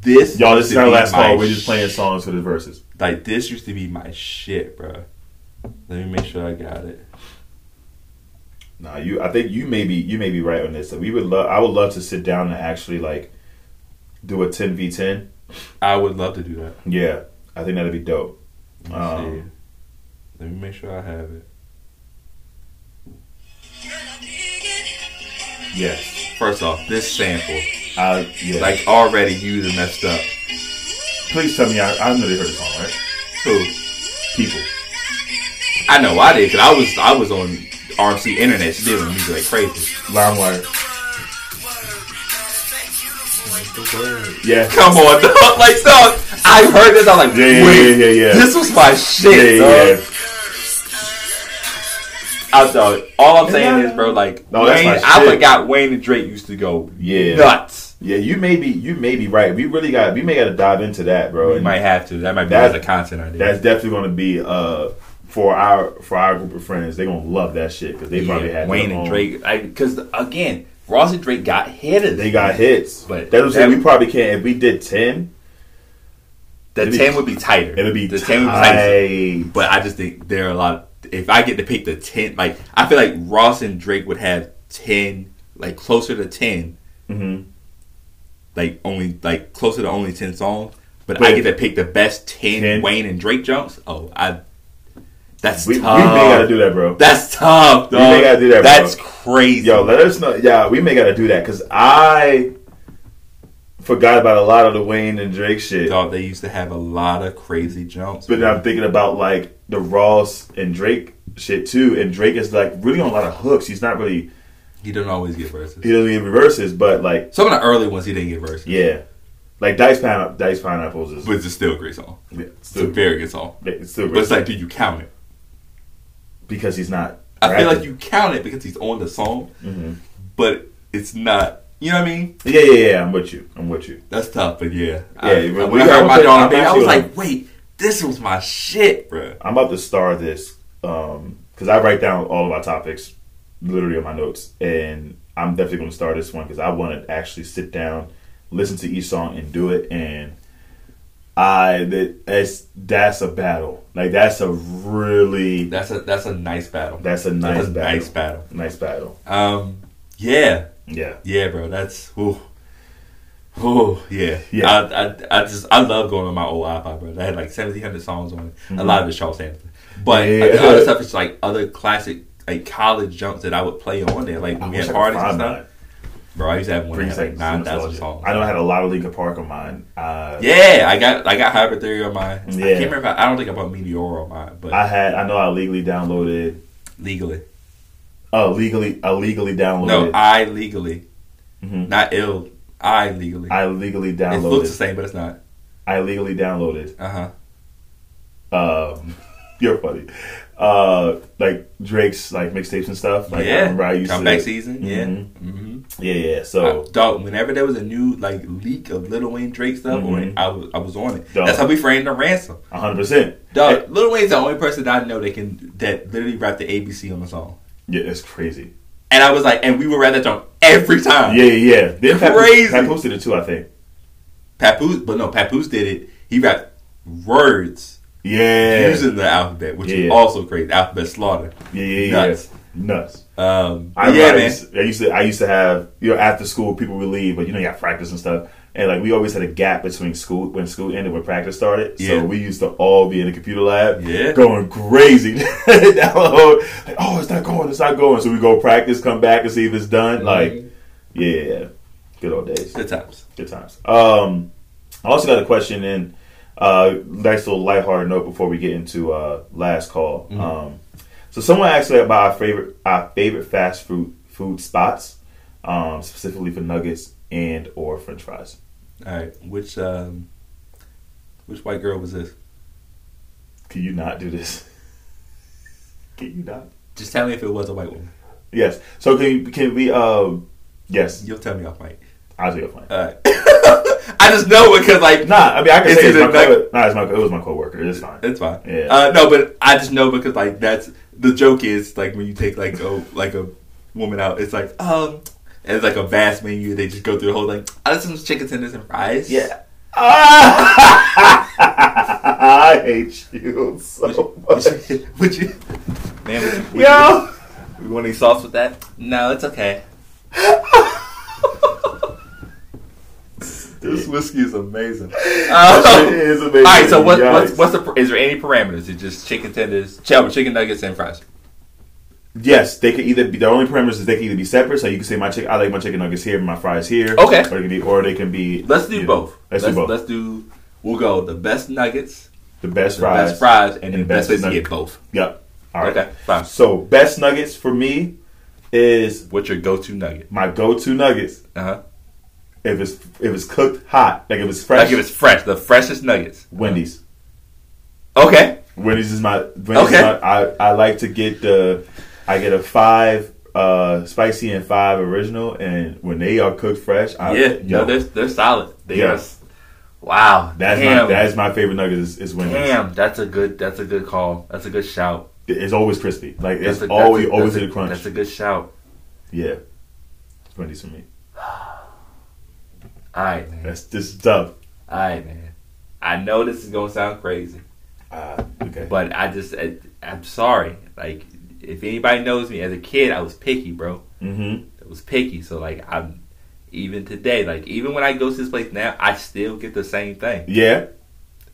This Y'all, this is to our last my call. We're just playing songs for the verses. Like this used to be my shit, bro. Let me make sure I got it. Nah, you. I think you may be you may be right on this. We would love. I would love to sit down and actually like do a ten v ten. I would love to do that. Yeah, I think that'd be dope. Let me Um. Let me make sure I have it. Yes. First off, this sample, I yeah. like already you done messed up. please tell me. I, I know they heard the song, right? Who? People. I know I did because I was I was on RC internet stealing music like crazy. LimeWire. Yeah. Come on, dog. Like, dog. I heard this. I was like, Yeah, yeah, yeah, yeah, yeah. this was my shit, yeah, dog. I thought all I'm saying is, bro, like No, Wayne, my I shit. forgot Wayne and Drake used to go Yeah. nuts. yeah. You may be you may be right. We really got we may got to dive into that, bro. We And might have to. That might be That- as a content idea. That's definitely going to be uh for our for our group of friends. They're gonna love that shit because they probably Yeah, had Wayne and own- Drake. Because again, Ross and Drake got hitters. They got hits, But that's what I'm saying. We probably can't. If we did ten, the it'd be- ten would be tighter. it'll be the ten would be tighter. But I just think there are a lot. If I get to pick the ten, like I feel like Ross and Drake would have ten, like closer to ten, hmm like only like closer to only ten songs. But But I get to pick the best 10, 10? Wayne and Drake jumps. Oh, I. That's We, we may tough. gotta do that, bro. That's tough, Dog. We may gotta do that, bro. That's crazy. Yo, let us know. Yeah, we may gotta do that because I forgot about a lot of the Wayne and Drake shit. Dog, they used to have a lot of crazy jumps. But I'm thinking about like the Ross and Drake shit too. And Drake is like really on a lot of hooks. He's not really he didn't always get verses. he doesn't get verses, but like Some of the early ones he didn't get verses. yeah, like Dice Pine Diced Pineapples is But it's still a great song. yeah, It's a still very good song. it's still But it's like, do you count it? Because he's not. I feel like you count it because he's on the song, Mhm. but it's not. You know what I mean? Yeah, yeah, yeah. I'm with you. I'm with you. That's tough, but yeah. Yeah, I, when I heard my dog, I was like, wait, this was my shit, bro. I'm about to star this because I write down all of my topics literally on my notes, and I'm definitely going to start this one because I want to actually sit down, listen to each song, and do it. And I that that's that's a battle. Like that's a really That's a that's a nice battle. that's a nice That's a battle. nice battle. Nice battle. Um, yeah, Yeah. yeah, bro. That's ooh, ooh, yeah, Yeah. I, I, I just I love going on my old iPod, bro. I had like seventeen hundred songs on it. A lot of it's Charles Hamilton, but Mm-hmm. Yeah. like, other stuff is like other classic like college jumps that I would play on there. Like I when we had parties and stuff. mine. Bro, I used to have one that had like nine thousand songs. I know I had a lot of Linkin Park on mine. Uh, Yeah, I got I got Hybrid Theory on mine. Yeah. I can't remember. If I, I don't think I bought Meteora on mine, but I had. I know I legally downloaded. legally. Oh, legally, I legally downloaded. No, I legally, Mhm. not ill. I legally. I legally downloaded. it looks the same, but it's not. I legally downloaded. Uh huh. Um, you're funny. Uh, like Drake's like mixtapes and stuff. Like I yeah, remember I used comeback to. season. Yeah. Mhm. Mm-hmm. Yeah, yeah. So dog, whenever there was a new like leak of Lil Wayne Drake stuff, Mhm. I was I was on it. Dog. That's how we framed the ransom. hundred percent. Dog, Lil Wayne's the only person that I know that can that literally rap the ABC on the song. Yeah, it's crazy. And I was like, and we would rap that song every time. Yeah, yeah, yeah. Then Crazy. Pat posted it too. I think. Papoose, but no, Papoose did it. He rapped words Yeah. using the alphabet, which is also crazy. Alphabet slaughter. yeah, yeah, yeah. Nuts. Nuts. Um, I yeah, remember I man. used, I used to I used to have you know after school people would leave, but you know you got practice and stuff, and like we always had a gap between school when school ended when practice started. Yeah. So we used to all be in the computer lab, Yeah. going crazy down the whole, like, oh it's not going, it's not going. So we go practice, come back and see if it's done. Like yeah, good old days, Good times. good times. Um, I also got a question in. Uh, nice little lighthearted note before we get into uh, last call. Mhm. Um, so someone asked me about our favorite our favorite fast food food spots, um, specifically for nuggets and or French fries. All right, which um, which white girl was this? Can you not do this? Can you not? Just tell me if it was a white woman. Yes. So can can we? Um, Yes, You'll tell me off mic. I'll take a fine. Alright. I just know because like Nah, I mean I can It's say it's my like- co- nah, it's my it was my coworker. It's fine. it's fine. Yeah. Uh, no, but I just know because like that's the joke is like when you take like a like a woman out, it's like um, and it's like a vast menu. They just go through the whole thing. I just some chicken tenders and fries. Yeah. I hate you so much. would you, man? Would you, would Yo. you, you want any sauce with that? No, it's okay. this whiskey is amazing. It Um, is amazing. all right, so what, what's what's the is there any parameters? It's just chicken tenders, ch- chicken nuggets, and fries. Yes, they could either be. The only parameters is they can either be separate. So you can say my chicken. I like my chicken nuggets here, and my fries here. Okay. Or they can be, or they can be. Let's do you know, both. Let's, do both. Let's do. We'll go the best nuggets, the best the fries. best fries, and, and the best place to get both. Yep. All right. Okay, fine. So best nuggets for me is What's your go-to nugget? my go-to nuggets. Uh huh. If it's if it's cooked hot, like if it's fresh. Like if it's fresh, the freshest nuggets. Wendy's. Okay. Wendy's is my. Wendy's Okay. is my, I I like to get the. I get a five uh spicy and five original, and when they are cooked fresh, I, yeah. yo, No, they're they're solid. They Yeah. are. Wow. that's damn. my that's my favorite nugget is, is Wendy's. Damn, that's a good. That's a good call. That's a good shout. It's always crispy. Like That's it's a, always a- always that's hit a crunch. That's a good shout. yeah, Wendy's for me. All right, man. That's this is tough. All right, man. I know this is gonna sound crazy, Uh, okay, but I just I, I'm sorry. Like, if anybody knows me as a kid, I was picky, bro. mm-hmm. I was picky. So like, I'm even today. Like, even when I go to this place now, I still get the same thing. yeah,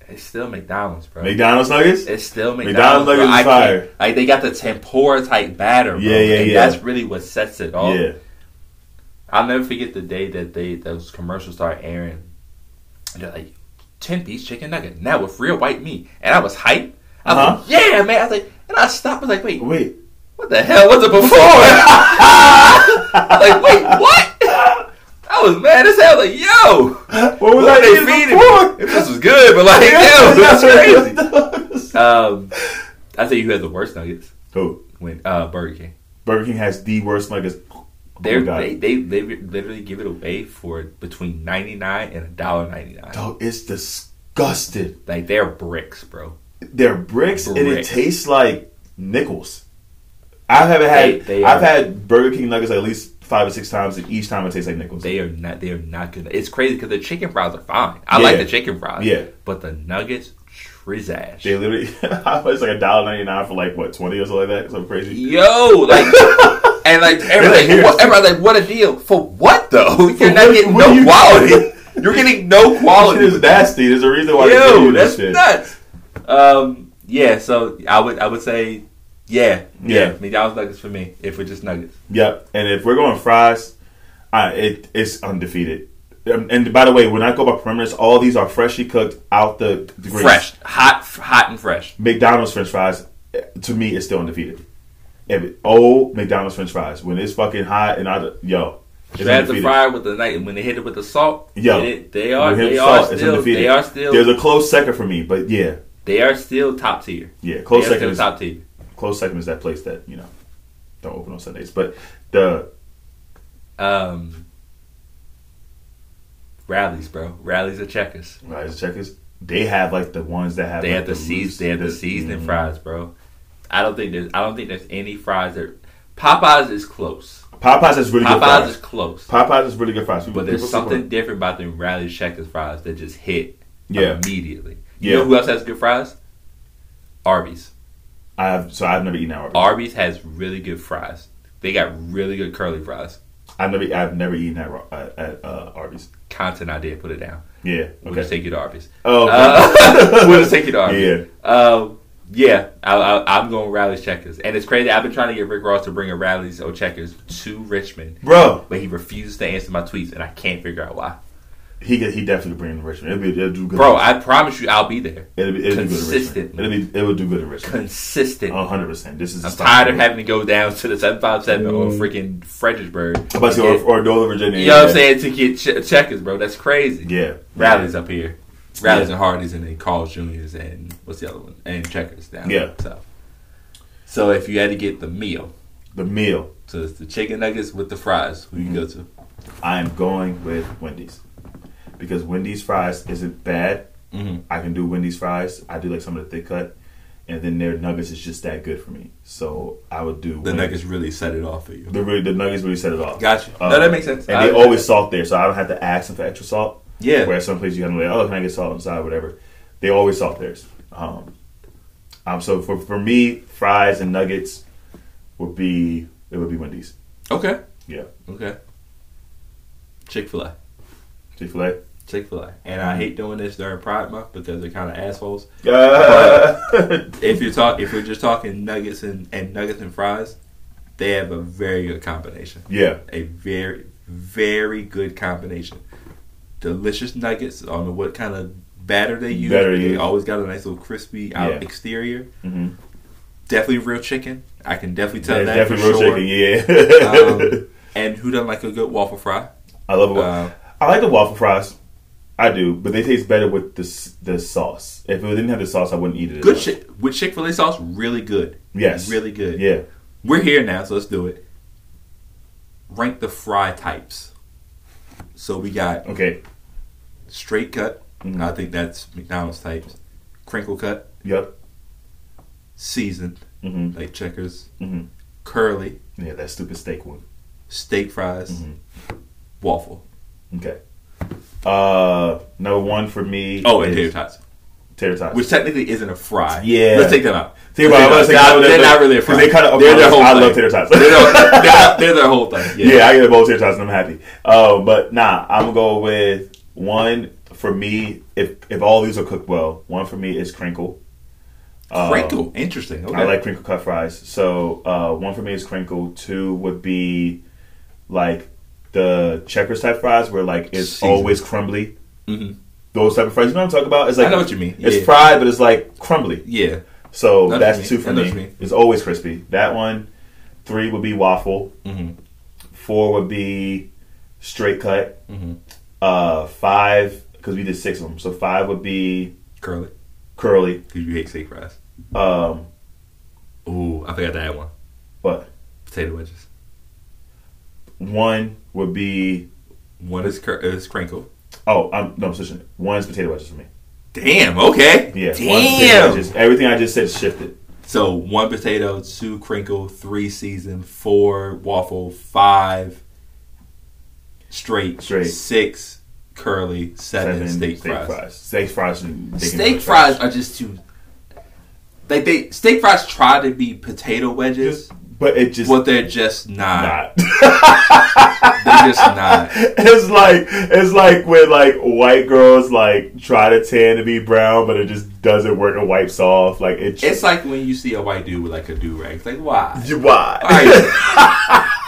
It's still McDonald's, bro. McDonald's nuggets. It's still McDonald's McDonald's. nuggets is I can't- fire. Like they got the tempura type batter, bro. Yeah, yeah, and yeah. That's really what sets it off. Yeah, I'll never forget the day that they those commercials started airing. And they're like, ten piece chicken nugget now with real white meat, and I was hyped. I was Uh-huh. like, yeah, man. I was like, and I stopped. I was like, wait, wait. what the hell was it before? I was like, wait, what? I was mad as hell. Like, yo, What was what I they feeding? before? me? This was good, but like, yo, that's crazy. Um, I tell you who had the worst nuggets Who? when uh, Burger King. Burger King has the worst nuggets. Oh They're, my they they they literally give it away for between ninety nine and a dollar ninety nine. Dog, it's disgusting. Like they're bricks, bro. They're bricks, and it tastes like nickels. I haven't had. They- they I've are- had Burger King nuggets at least five or six times, and each time it tastes like nickels. They are not. They are not good. It's crazy because the chicken fries are fine. I Yeah. like the chicken fries. Yeah. but the nuggets, trizash. They literally, it's like a dollar ninety nine for like what twenty or something like that. Something crazy. Yo, like, and like everybody, Here's- what, everybody like, what a deal for what though? You're not what- getting what no you- quality. You're getting no quality. It's nasty. There's a reason why Yo, this that's shit. nuts. Um, yeah. So I would, I would say, yeah, yeah. Yeah. McDonald's nuggets for me. If we're just nuggets, Yep. And if we're going fries, I, it it's undefeated. Um, and by the way, when I go by perimeters, all these are freshly cooked out the, the fresh, hot, hot and fresh. McDonald's French fries, eh, to me, is still undefeated. It, old McDonald's French fries, when it's fucking hot and I, yo, it's had the fryer with the night when they hit it with the salt. Yo, it- they are, they salt, are still, they are still, There's a close second for me, but yeah, they are still top tier. yeah, close second still is top tier. close second is that place that you know don't open on Sundays, but the Um, Rally's, bro. Rally's or checkers. Rise Checkers, they have like the ones that have They like, have the seas. They have the seasoning mhm. fries, bro. I don't think there's. I don't think there's any fries that. Popeyes is close. Popeyes is really good Popeyes fries. is close. Popeyes is really good fries. People- But there's something on different about the rally checkers fries that just hit Yeah. immediately. You Yeah. know who else has good fries? Arby's. I have so I've never eaten. Arby's. Arby's has really good fries. They got really good curly fries. I've never I've never eaten that at, at uh, Arby's. Content idea, put it down. Yeah. We'll just Okay. take you to Arby's. Oh. Uh, we'll just take you to Arby's. Yeah. Um, yeah, I, I, I'm going Rally's checkers, and it's crazy. I've been trying to get Rick Ross to bring a Rally's or checkers to Richmond, Bro, but he refuses to answer my tweets, and I can't figure out why. he could, he definitely bring in Richmond. It'll, be, it'll do good. Bro, I promise you, I'll be there. it'll, be, it'll do good in Richmond. consistently. It'll be it will do good in Richmond. Consistent. One hundred percent. This is. I'm tired of having to go down to the 757 or Mm. freaking Fredericksburg. I'm about to to go get- or, or Northern Virginia. you know what I'm saying? To get ch- checkers, bro. That's crazy. Yeah. Rally's up here. Rally's Yeah. and Hardee's and then Carl's Juniors and what's the other one? And checkers down Yeah. So, so if you had to get the meal, The meal. So it's the chicken nuggets with the fries. Who you go to? I am going with Wendy's because Wendy's fries isn't bad. Mm-hmm. I can do Wendy's fries. I do like some of the thick cut, and then their nuggets is just that good for me. So I would do The Wendy's. nuggets really set it off for you. The really the nuggets really set it off. Gotcha. Um, no, that makes sense. And I- they always salt there, so I don't have to ask them for extra salt. Yeah. Where some places you gotta like, oh, can I get salt on the side, whatever. They always salt theirs. Um, um, so for for me, fries and nuggets would be it would be Wendy's. Okay. Yeah, Okay. Chick Fil A. Chick Fil A. Chick Fil A. And I hate doing this during Pride Month because they're kind of assholes. If you're talk, if we're just talking nuggets and, and nuggets and fries, they have a very good combination. yeah. A very very good combination. Delicious nuggets. I don't know what kind of batter they use. Batter they use. always got a nice little crispy out Yeah. exterior. hmm Definitely real chicken. I can definitely tell It's that definitely real sure. chicken. Yeah. Um, and who doesn't like a good waffle fry? I love it. Uh, I like the waffle fries. I do, but they taste better with the the sauce. If it didn't have the sauce, I wouldn't eat it. good chick with Chick Fil A sauce, really good. Yes. really good. Yeah. We're here now, so let's do it. Rank the fry types. So we got Okay. Straight cut. Mhm. I think that's McDonald's types. Crinkle cut, Yep. seasoned hmm like checkers, hmm curly, Yeah, that stupid steak one. steak fries, Mhm. waffle. Okay. Uh, number one for me. Oh, and tater tots, Tater tots. which technically isn't a fry. Yeah. let's take them out. Tater tots, they're, I was not- thinking they're not really a fry. They kind of. They're their whole I thing. love tater tots. They're, their, they're, they're their whole thing. yeah. Yeah. I get a bowl of tater tots and I'm happy. Um, but nah, I'm gonna go with one for me. If if all these are cooked well, one for me is crinkle. Uh, Crinkle, interesting. Okay. I like crinkle cut fries. So uh, one for me is crinkle. Two would be like the checkers type fries, where like it's always crumbly. Mhm. Those type of fries. You know what I'm talking about? It's like I know what you mean. It's Yeah. fried, but it's like crumbly. Yeah. So what that's two for me. what you mean. It's always crispy. That one. Three would be waffle. hmm Four would be straight cut. hmm Uh, five because we did six of them. So five would be Curly, curly. because you hate steak fries. Um, Ooh, I forgot to add one. What? Potato wedges. one would be One is cur- is crinkle. oh I'm no I'm switching. it. One is potato wedges for me. Damn. Okay. Yeah, Damn. wedges. Everything I just said shifted. So one potato, two crinkle, three season, four waffle, five straight, Straight. six curly, seven, steak, steak fries. Steak fries. and bacon Steak nuggets. fries are just too. Like they steak fries try to be potato wedges, but it just but they're just not. not. They're just not. it's like it's like when like white girls like try to tan to be brown, but it just doesn't work and wipes off. Like it. It's like when you see a white dude with like a do rag. It's like why? why?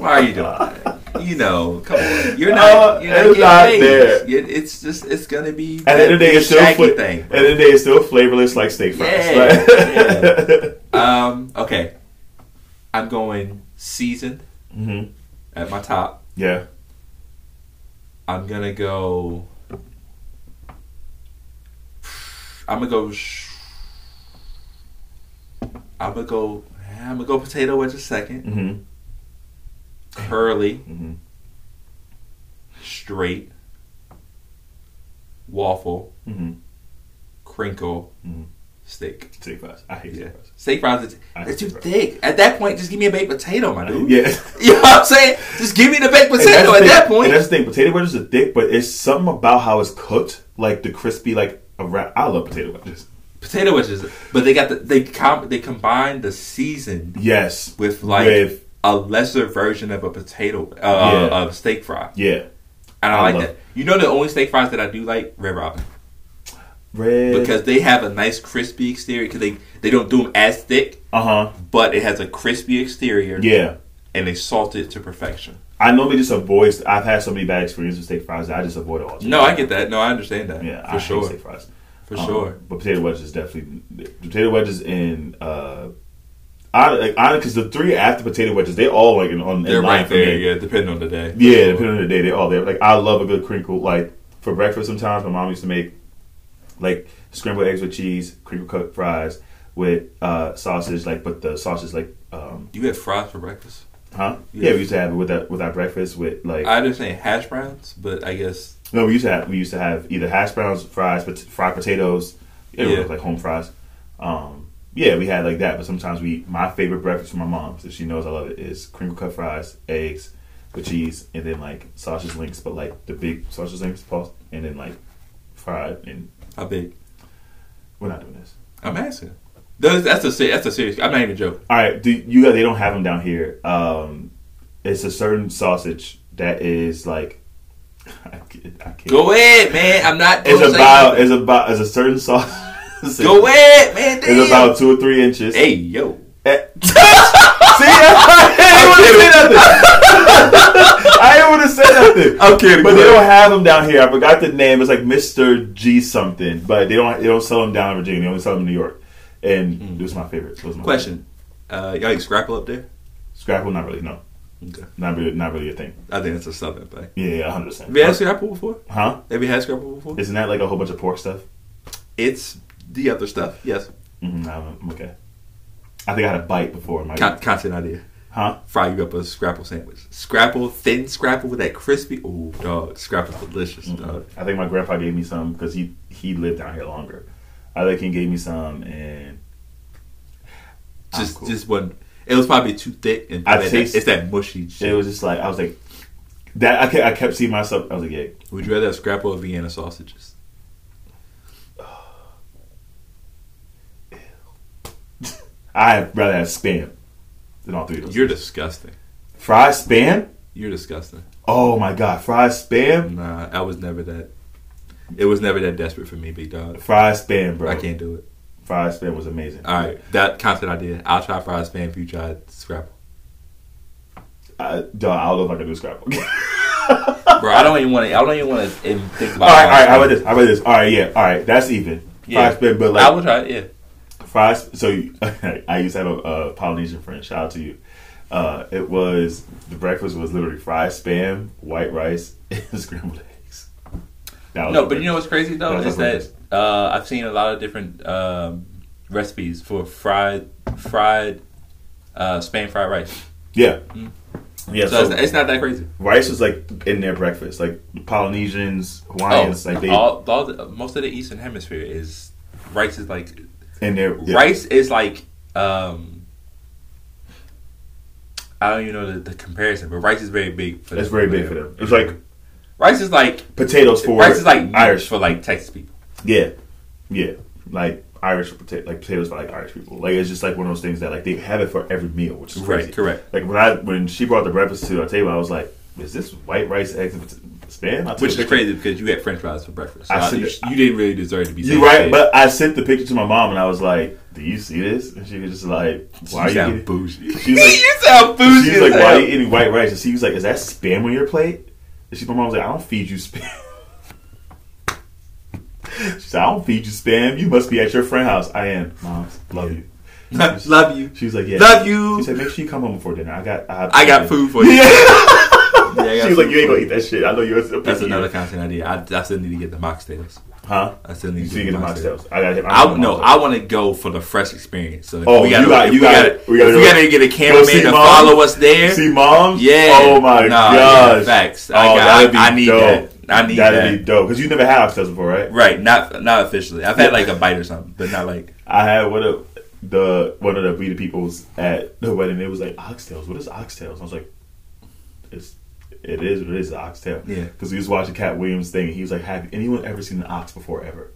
Why are you, why are you doing that? You know, come on. You're not. You're not it's not paid. there. It- It's just. It's gonna be. At the end of the day, it's still fla- thing. At the end of the day, it's still flavorless like steak fries. Yeah, Like- Um. Okay. I'm going seasoned Mhm. at my top. Yeah. I'm gonna go. I'm gonna go. I'm gonna go. I'm gonna go potato wedge a second. Mhm. Curly, Mhm. straight, waffle, Mhm. crinkle, Mhm. steak. Steak fries. I hate Yeah. steak fries. Steak fries, is, it's too steak thick. At that point, just give me a baked potato, my dude. Yeah. You know what I'm saying? Just give me the baked potato at that point. And that's the thing. Potato wedges are thick, but it's something about how it's cooked, like the crispy, like around. I love potato wedges. Potato wedges, but they got the they com- they combine the seasoned Yes. with like With- a lesser version of a potato uh, Yeah. of steak fry, Yeah. and I, I like that. You know the only steak fries that I do like Red Robin Red. because they have a nice crispy exterior because they they don't do them as thick, Uh huh. but it has a crispy exterior. Yeah. and they salt it to perfection. I normally just avoid. I've had so many bad experiences with steak fries that I just avoid all. No, I get that. No, I understand that. Yeah, for I sure, steak fries. for Um, sure. But potato wedges definitely potato wedges in uh, I like I because the three after potato wedges they all like in, on They're in right there. Yeah, depending on the day. Yeah, depending on the day, they all there. Like I love a good crinkle. Like for breakfast, sometimes my mom used to make like scrambled eggs with cheese, crinkle cut fries with uh, sausage, like but the sausage like um, You had fries for breakfast. huh? Yeah. Yeah. we used to have it with that with our breakfast with like I didn't say hash browns, but I guess no, we used to have we used to have either hash browns, fries, but fried potatoes, Yeah. like home fries. Um, yeah, we had like that, but sometimes we my favorite breakfast from my mom, so she knows I love it, is crinkle cut fries, eggs with cheese, and then like sausage links, but like the big sausage links, and then like fried. And how big? we're not doing this. I'm asking. That's that's a that's a serious. I'm not even joking. All right, do you? Guys they don't have them down here. Um, it's a certain sausage that is like. I can't. I can't. Go ahead, man. I'm not. It's about. It's about. It's a certain sausage. Go ahead, man. Damn. It's about two or three inches. Hey, yo. Eh. See, I ain't want to say nothing. I ain't want to say nothing. I'm kidding. But they don't have them down here. I forgot the name. It's like Mister G something, but they don't. They don't sell them down in Virginia. They only sell them in New York. And it was my favorite. It was my Question. Uh, y'all eat scrapple up there? Scrapple, not really. No, Okay. not really. Not really a thing. I think it's a southern thing. Yeah, yeah, hundred percent. Have you had scrapple before? Huh? Have you had scrapple before? Isn't that like a whole bunch of pork stuff? It's the other stuff. Yes. Mm-hmm, I'm okay. I think I had a bite before. My Con- content idea. huh? Fry you up a scrapple sandwich. Scrapple, thin scrapple with that crispy. Ooh, dog. Scrapple's delicious, dog. I think my grandpa gave me some because he he lived down here longer. I think he gave me some, and Just, cool. just one. It was probably too thick, and I that- taste- it's that mushy shit. it was just like I was like that. I kept, I kept seeing myself. I was like, yeah, Would you rather have scrapple or Vienna sausages? I'd rather have spam than all three of those. You're disgusting. fried spam. You're disgusting. Oh my god, fried spam, Nah, I was never that. It was never that desperate for me, big dog. fried spam, bro. I can't do it. Fried spam was amazing. All right, that content idea. I'll try fried spam if you try scrapple. I, dog, I don't know if I can do scrapple. Bro, I don't even want to. I don't even want to think about. right, all right. How about this? How about this? All right, yeah, all right. That's even. Yeah. Fried spam, but like I will try it. Yeah. Fries. So you- I used to have a, a Polynesian friend. Shout out to you. Uh, it was the breakfast was literally fried spam, white rice, and scrambled eggs. That No, but you know what's crazy though That's is that uh, I've seen a lot of different um, recipes for fried fried uh, spam fried rice. yeah, Mm. yeah. So, So, it's, it's not that crazy. rice was like in their breakfast, like Polynesians, Hawaiians, like they Oh, all, all the, most of the Eastern Hemisphere is rice is like in their yeah. rice is like um, I don't even know the, the comparison, but rice is very big. for It's them. very big for them. It's like rice is like potatoes for rice is like Irish for like Texas people. Yeah, yeah, like Irish potato, like potatoes for like Irish people. Like it's just like one of those things that like they have it for every meal, which is crazy. Right, correct. Like when I when she brought the breakfast to our table, I was like, "Is this white rice, eggs, Which is crazy because you had French fries for breakfast. So I I you, you didn't really deserve to be. You right, but I sent the picture to my mom, and I was like, "Do you see this?" And she was just like, "Why are you you?" sound Eating? bougie. She was like- you sound bougie. She was like, "Why are you eating white rice?" And she was like, "Is that spam on your plate?" And she, my mom was like, "I don't feed you spam." She said, "I don't feed you spam. You must be at your friend's house." I am, mom. Love you. Love you. She was like, "Yeah, Love you. She said, "Make sure you come home before dinner. I got, I, I got food for you. Yeah. Yeah, I she was like, "You ain't gonna eat that shit. I know you're." a That's another eater." content idea. I, I still need to get the mocktails. Huh? I still need You to get the get the mocktails. mocktails. I got him. I no, I want to go for the fresh experience. So Oh, we you gotta, got- if you we gotta- gotta, we gotta we gotta get a Go cameraman to Mom? follow us there. See, moms. Yeah. Oh my Nah, gosh. yeah, facts. Oh, I, got, that'd I, I need dope. that. I need That'd that. be dope because you never had oxtails before, right? Right, not not officially. I've had like a bite or something, but not like I had one of the one of the we the peoples at the wedding. It was like oxtails. What is oxtails? I was like, it's it is it is oxtail. Yeah. Because we was watching Katt Williams thing. And he was like, "Have anyone ever seen an ox before ever?"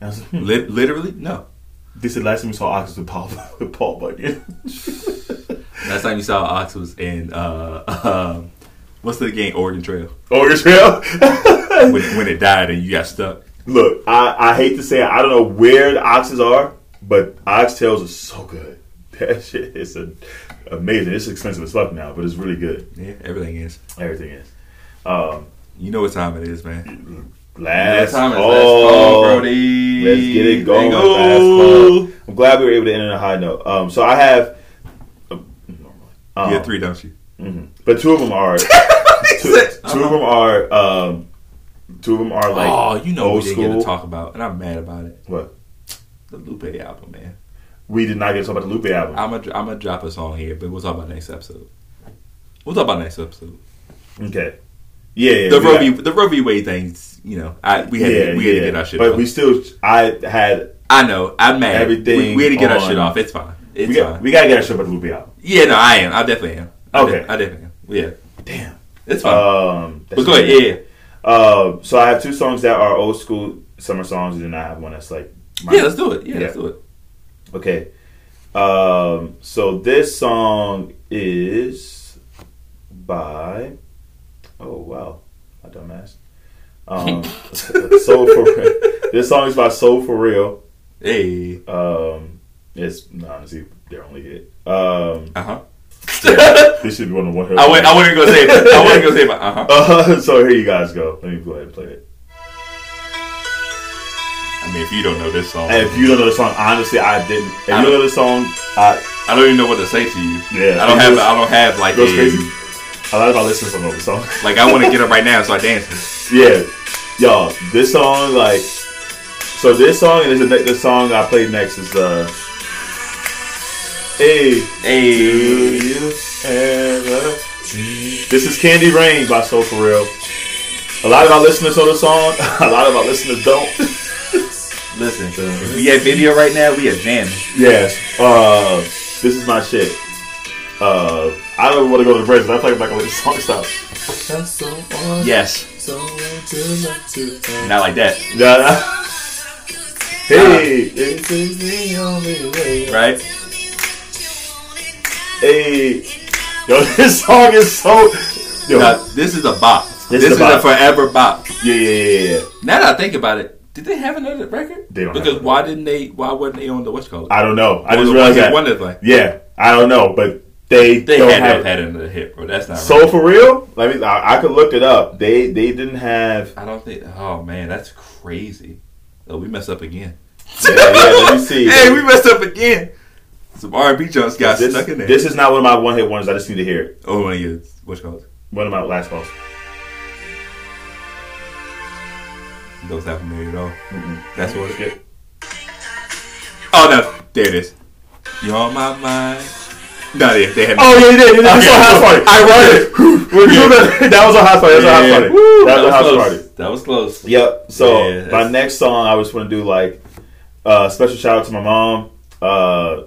And I was like, hmm. li- literally no. "They said last time we saw oxes with Paul with Paul Bunyan." Last time you saw Ox was in uh, um, what's the game Oregon Trail Oregon Trail. when, when it died and you got stuck. Look, I, I hate to say it, I don't know where the oxes are, but oxtails are so good. That shit is a, amazing. It's expensive as fuck now, but it's really good. Yeah, everything is. Everything is. Um, You know what time it is, man. last time is call. last call, Brody. Let's get it going. You Last call. I'm glad we were able to end on a high note. Um, so I have. Uh. Um, You had three, don't you? mhm. But two of them are. two, two of them are. Um, two of them are like. oh, you know we old didn't get school. to talk about, and I'm mad about it. What? The Lupe album, man. We did not get to talk about the Lupe album. I'm gonna I'm drop a song here, but we'll talk about next episode. We'll talk about next episode. okay. Yeah, yeah. The Roe v. the Roe v. Wade things, you know, I we had yeah, to, we had to get our shit but off. we still, I had, I know, I'm mad. Everything we, we had to get our shit off. It's fine. It's we got, fine. we gotta get our shit about the Lupe album. yeah, no, I am. I definitely am. I Okay. de- I definitely am. Yeah, Damn. it's fine. Um, but go ahead. Yeah, yeah. Uh, so I have two songs that are old school summer songs, and then I have one that's like, my- yeah. Let's do it. Yeah, Yeah. let's do it. Okay. Um, so this song is by. Oh wow, my dumbass. Um, Soul for this song is by Soul for Real. Hey. Um, it's honestly their only hit. Um, Uh huh. this should be one of one. I went. I wasn't gonna say. It. I wasn't gonna say. Uh huh. Uh, so here you guys go. Let me go ahead and play it. I mean, if you don't know this song, And if you don't know the song, honestly, I didn't. If you don't know the song, I I don't even know what to say to you. Yeah, I don't have. goes- I don't have like goes crazy. a lot of my listeners don't know the song. like I want to get up right now, so I dance. Yeah, y'all. This song, like, so this song and the, the song I played next is uh, Hey, do Hey. you ever? This is Candy Rain by Soul For Real. A lot of our listeners know the song. A lot of our listeners don't. Listen, if we had video right now, we are jamming. yes. Uh, this is my shit. Uh, I don't want to go to the bridge. I play it back on the song stop. Yes. Not like that, Yeah. nah. Hey, this is the only way. right? Hey, yo, this song is so. Yo, Now, this is a bop. This This, is is, a a, forever bop. yeah, yeah, yeah, yeah. Now that I think about it, did they have another record? They don't because have why didn't they? Why wasn't they on the West Coast? I don't know. I On just the realized One Hit that. Wonder thing. Yeah, I don't know, but they They don't had have. have had another hit, bro. That's not So right. for real, let me. I, I could look it up. They they didn't have. I don't think. Oh man, that's crazy. Oh, we messed up again. Yeah, yeah, let me see. hey, we messed up again. Some R and B jumps got this, stuck in there. this is not one of my one hit wonders. I just need to hear it. oh, one of your what's called One of my last calls. Don't sound familiar at all. Mm-mm. That's what it is. Skip. Oh no, there it is. You're on my mind? No, they, they had. Oh yeah, you did. That's Okay, on house party. I wrote it. that was a house party. That's on house party. Woo, That was a house close. party. That was close. Yep. So Yeah, my next song, I just want to do like uh, special shout out to my mom. Uh,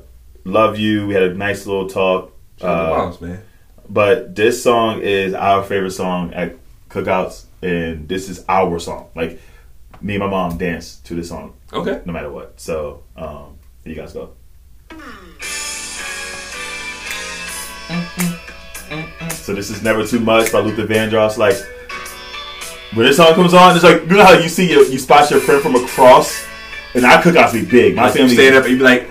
love you. We had a nice little talk. Shout out to Uh, moms, man. but this song is our favorite song at cookouts, and this is our song. Like me and my mom dance to this song Okay. no matter what. So um, you guys go. So this is never too much by Luther Vandross. Like when this song comes on, it's like you know how you see your, you spot your friend from across, and our cookouts be big. My Like family, stand up and you be like,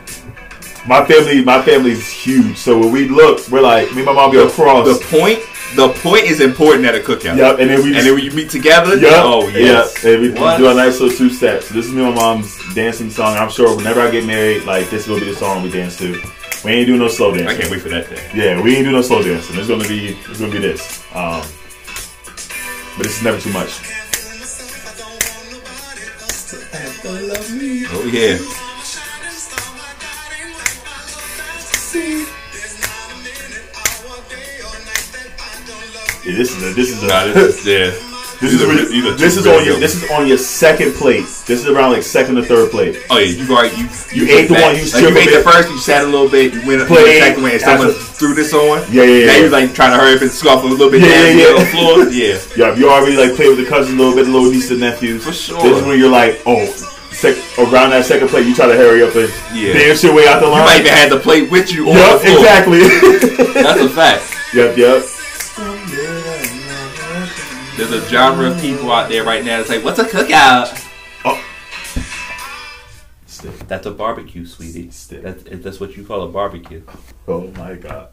my family, my family's huge. So when we look, we're like me and my mom be across. the point. The point is important at a cookout. Yep, and then we And then when you meet together, Yep. oh yes. Yep. And we What? do a nice little two steps. So this is me and my mom's dancing song. I'm sure whenever I get married, like this will be the song we dance to. We ain't doing no slow dancing. I can't wait for that day. Yeah, we ain't doing no slow dancing. It's gonna be it's gonna be this. Um, but this is never too much. Oh yeah. Yeah, this is a, this is a, Nah, this is yeah. this is are- where- these are this is on your this is on your second plate. This is around like second or third plate. Oh yeah, you already you You ate the back. one, you like you a ate the first, you sat a little bit, you went up to Played. the second one, and someone threw this on. Yeah, yeah, Now yeah. you like trying to hurry up and scuff a little bit Yeah, down yeah, yeah, on the floor. Yeah. Yeah, you already like play with the cousins a little bit, the little nieces and nephews. For sure. This is when you're like, oh, sec- around that second plate, you try to hurry up and Yeah. dance your way out the line. You might even have the plate with you on Yep, exactly. That's a fact. yep, yep. There's a genre of people out there right now that's like, what's a cookout? Oh. Stik. That's a barbecue, sweetie. Stik. That's, that's what you call a barbecue. Oh my god.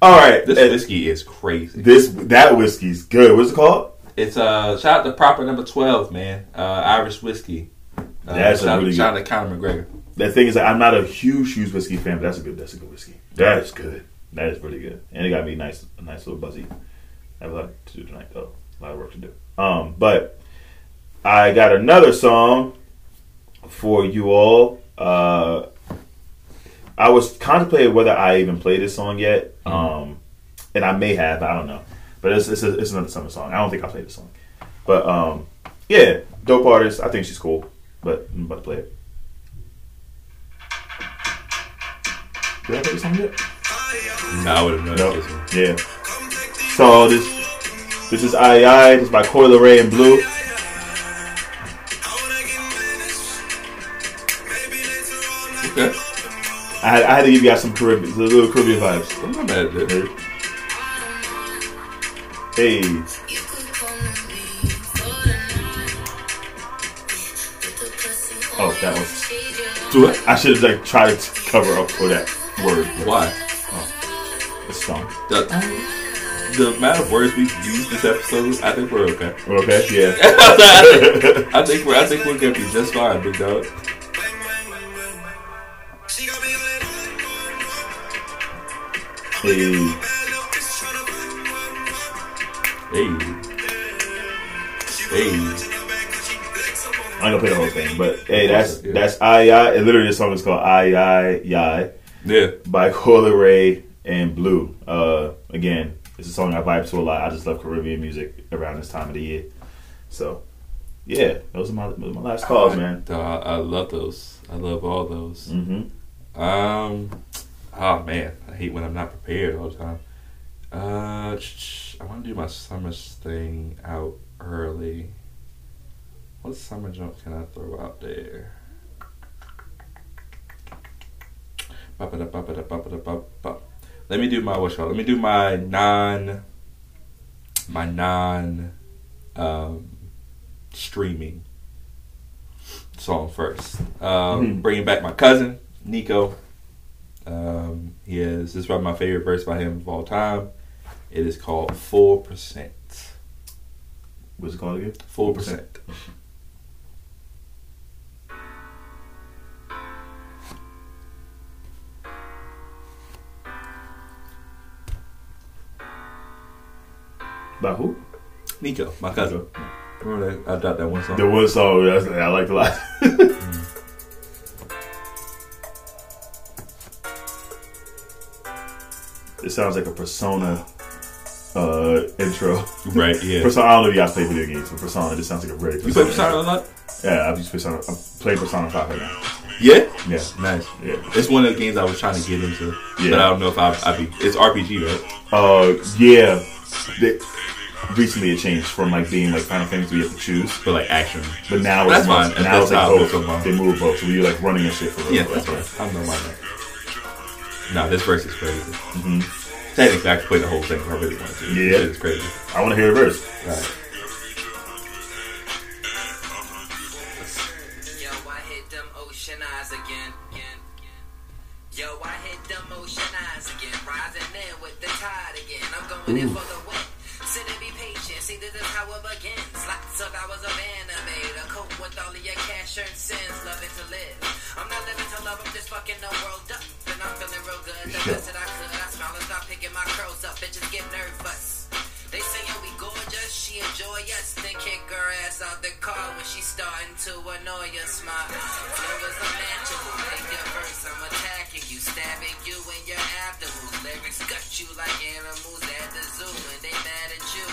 All right, This and whiskey is crazy. this that whiskey's good. What's it called? It's uh shout out to proper number twelve, man. Uh, Irish whiskey. Uh, That's a shout, really shout out to Conor McGregor. The thing is, I'm not a huge, huge whiskey fan, but that's a good, that's a good whiskey. That is good. That is really good, and it got me nice, a nice little buzzy. I have a lot to do tonight, though. A lot of work to do. Um, but I got another song for you all. Uh, I was contemplating whether I even played this song yet, Mm-hmm. um, and I may have. I don't know, but it's it's, a, it's another summer song. I don't think I played the song, but um, yeah, dope artist. I think she's cool, but I'm about to play it. Did I play the song yet? No, I would have known No. this. Yeah. So this this is I I. This is by Coil Ray and Blue. Okay. I had, I had to give you guys some Caribbean, little Caribbean vibes. I'm not mad at this. Hey, oh, that was. Do it. I should have like tried to cover up for that word. Why? Oh. It's song. The, the amount of words we've used this episode, I think we're okay. Okay, yeah. I, think, I think we're I think we're gonna be just fine, big dog. Hey, Hey. Hey. I'm gonna play the whole thing, but hey, that's Yeah. that's I I. And literally, the song is called I I Yai Yeah. by Coil Ray and Blue. Uh, again, it's a song I vibe to a lot. I just love Caribbean music around this time of the year. So, yeah, those are my those are my last calls, man. Dog, I, I love those. I love all those. Mm-hmm. Um, oh man, I hate when I'm not prepared all the time. Uh, I want to do my summer thing out early. What summer jump can I throw out there? Ba-ba-da-ba-ba-da-ba-ba-da-ba-ba. Let me do my what's? Let me do my non, my non, um, streaming song first. Um, Mhm. Bringing back my cousin Nico. Um, he is this is probably my favorite verse by him of all time. It is called Four Percent. What's it called again? Four percent. By who? Nico, my cousin. Remember that? I got that one song. The one song that's, I liked a lot. it sounds like a Persona uh, intro. Right, yeah. Persona, I don't know if you guys play video games, but Persona just sounds like a very You play Persona a lot? Yeah, I've just Persona. I'm playing Persona 5 right now. Yeah. Yeah, Nice. yeah. It's one of the games I was trying to get into, Yeah. but I don't know if I. I be. It's RPG, right? Uh, yeah. They, recently it changed from like being like Final Fantasy, you have to choose. But like action. But now That's it's more- fine. now That's it's like how it both. feels. They move both, so you're like running and shit for real. Yeah, that's fine. I know my name. Nah, this verse is crazy. Mm-hmm. Technically, I could play the whole thing if I really wanted to. Yeah. it's crazy. I want to hear a verse. Right. Yo, fucking the world up. And I'm feeling real good. The best that I could. I smile and start picking my curls up. Bitches get nervous. They saying we gorgeous, she enjoy us, then kick her ass out the car when she starting to annoy us. My unmatchable, take your verse, I'm attacking you, stabbing you in your abdomen. Lyrics gut you like animals at the zoo, and they mad at you.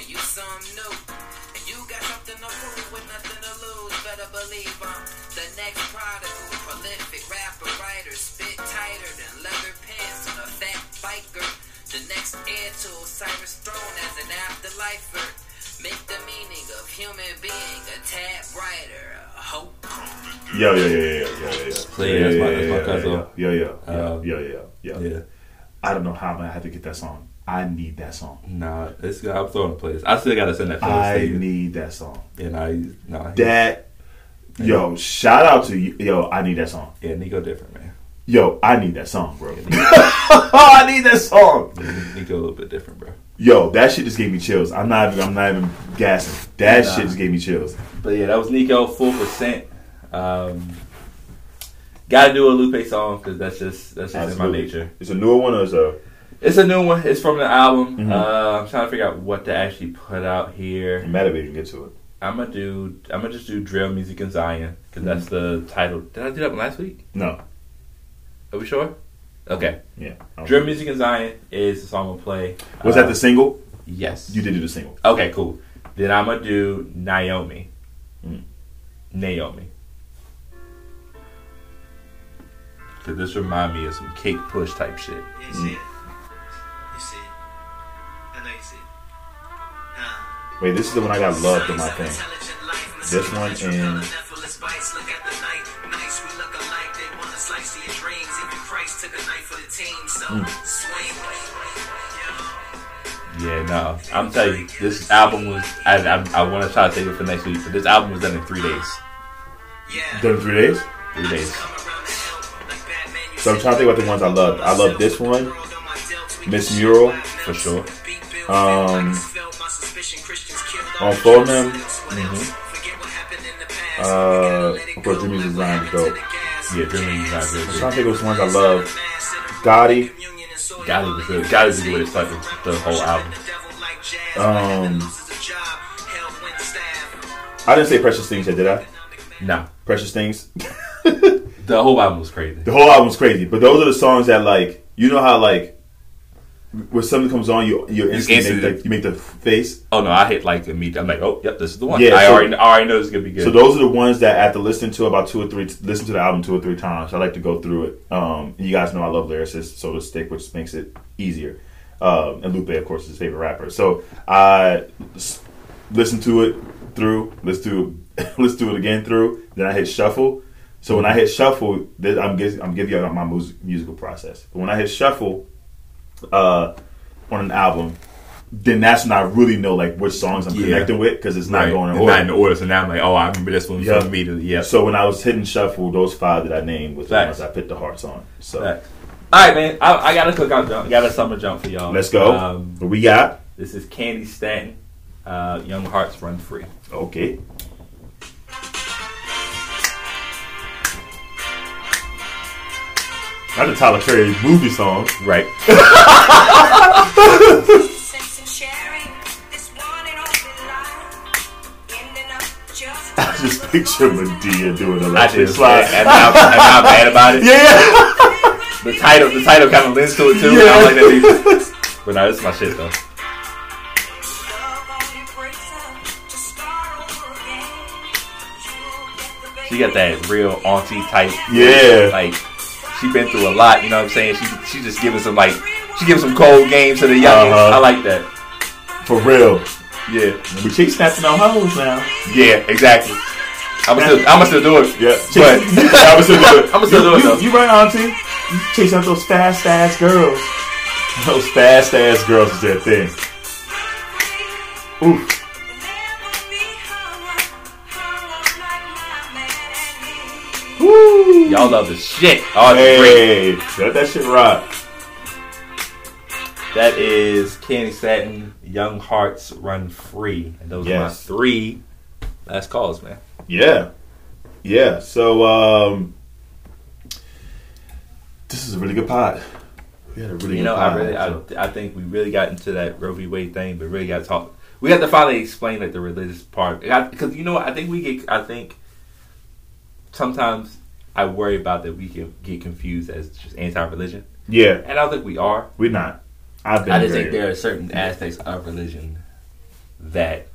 And you some new, and you got something to prove with nothing to lose. Better believe I'm the next prodigal, prolific rapper, writer, spit tighter than leather pants on a fat biker. The next heir to Osiris throne as an afterlifer. Make the meaning of human being a tad brighter. A hope. Yo, yo, yo, yo, yo, yo, yo. So, yeah, that's my- that's my cousin. Yo, yo, yo, Um, yo, yo, yo. Yeah. I don't know how I'm gonna have to get that song. I need that song. Nah, it's I'm throwing a playlist. I still gotta send that playlist I need that song. and I nah. That, yo, shout out to you. Yo, I need that song. Yeah, Nico different, man. Yo, I need that song, bro. I need that song. Yeah, Nico a little bit different, bro. Yo, that shit just gave me chills. I'm not even. I'm not even gassing. That Nah. shit just gave me chills. But yeah, that was Nico, full percent. Um, gotta do a Lupe song because that's just that's just in my nature. It's a newer one or is a It's a new one. It's from the album. Mhm. Uh, I'm trying to figure out what to actually put out here. matter if you can get to it. I'm gonna do. I'm gonna just do drill music in Zion because that's the title. Did I do that one last week? No, Are we sure? Okay. Yeah. I don't- Drill Music in Zion is the song we'll play. Was Uh, that the single? Yes. You did do the single. Okay, cool. Then I'm gonna do Naomi. Mm. Naomi. Cause this remind me of some cake push type shit. You Wait, this is the one I got loved in my thing. This one and- Yeah, no. I'm telling you, this album was. I I, I want to try to save it for next week, but this album was done in three days. Done in three days. Three days. So I'm trying to think about the ones I loved. I love this one, Miss Mural, For sure. Um, on Faux Nem, uh, of course, Jimmy's design is dope. Yeah, is not I'm trying to think of which ones I love. Gotti, Gotti was good. Gotti was a good to start the, whole album. um, I didn't say Precious Things yet, did I? No, Precious Things. the whole album was crazy. The whole album was crazy, but those are the songs that like you know how like when something comes on, you you instantly make the, you make the face. Oh no, I hit like immediately. I'm like, oh, yep, this is the one. Yeah, I so- already, I already know this is gonna be good. So those are the ones that after listening to about two or three, listen to the album two or three times. I like to go through it. Um, you guys know I love lyricists, so to stick, which makes it easier. Um, and Lupe, of course, is his favorite rapper. So I listen to it through, let's do let's do it again through. Then I hit shuffle. So when I hit shuffle, I'm giving I'm giving you my musical process. But when I hit shuffle uh, on an album, then that's when I really know like which songs I'm Yeah. connecting with because it's not Right. going in It's order. not in order. So now I'm like, oh, I remember this one from immediately. Yeah. So when I was hitting shuffle, those five that I named was the Facts. ones I put the hearts on. So Facts. All right, man. I, I got a cookout jump. I got a summer jump for y'all. let's go. Um, what we got? this is Candi Staton. Uh, Young Hearts Run Free. Okay. Not the Tyler Perry movie song. Right. I just picture Madea doing electric just slide. and now, and now I'm mad about it. Yeah. The title, the title kind of lends to it too. I'm like that. But no, this is my shit though. She got that real auntie type. Yeah. Like she been through a lot. You know what I'm saying? She she just giving some like she giving some cold games to the youngins. Uh-huh. I like that. For real. Yeah. We chase snapping on hoes now. Yeah. Exactly. I'm still I'm still do it. Yeah. But I was still do it. I'ma still do it, You, though. you right, Auntie. You chase out those fast ass girls. Those fast ass girls is their thing. Oof. Woo. y'all love the shit. Oh, it's great. Let that shit rock. That is Candi Staton, Young Hearts Run Free. And those Yes. are my three last calls, man. Yeah. Yeah. So um this is a really good pod. We had a really You good know, I really, I, so- I think we really got into that Roe v. Wade thing, but really got to talk. We have to finally explain like the religious part because you know what I think we get. I think sometimes I worry about that we can get confused as just anti-religion, yeah, and I don't think we are. we're not. I've been I just think there are certain aspects of religion that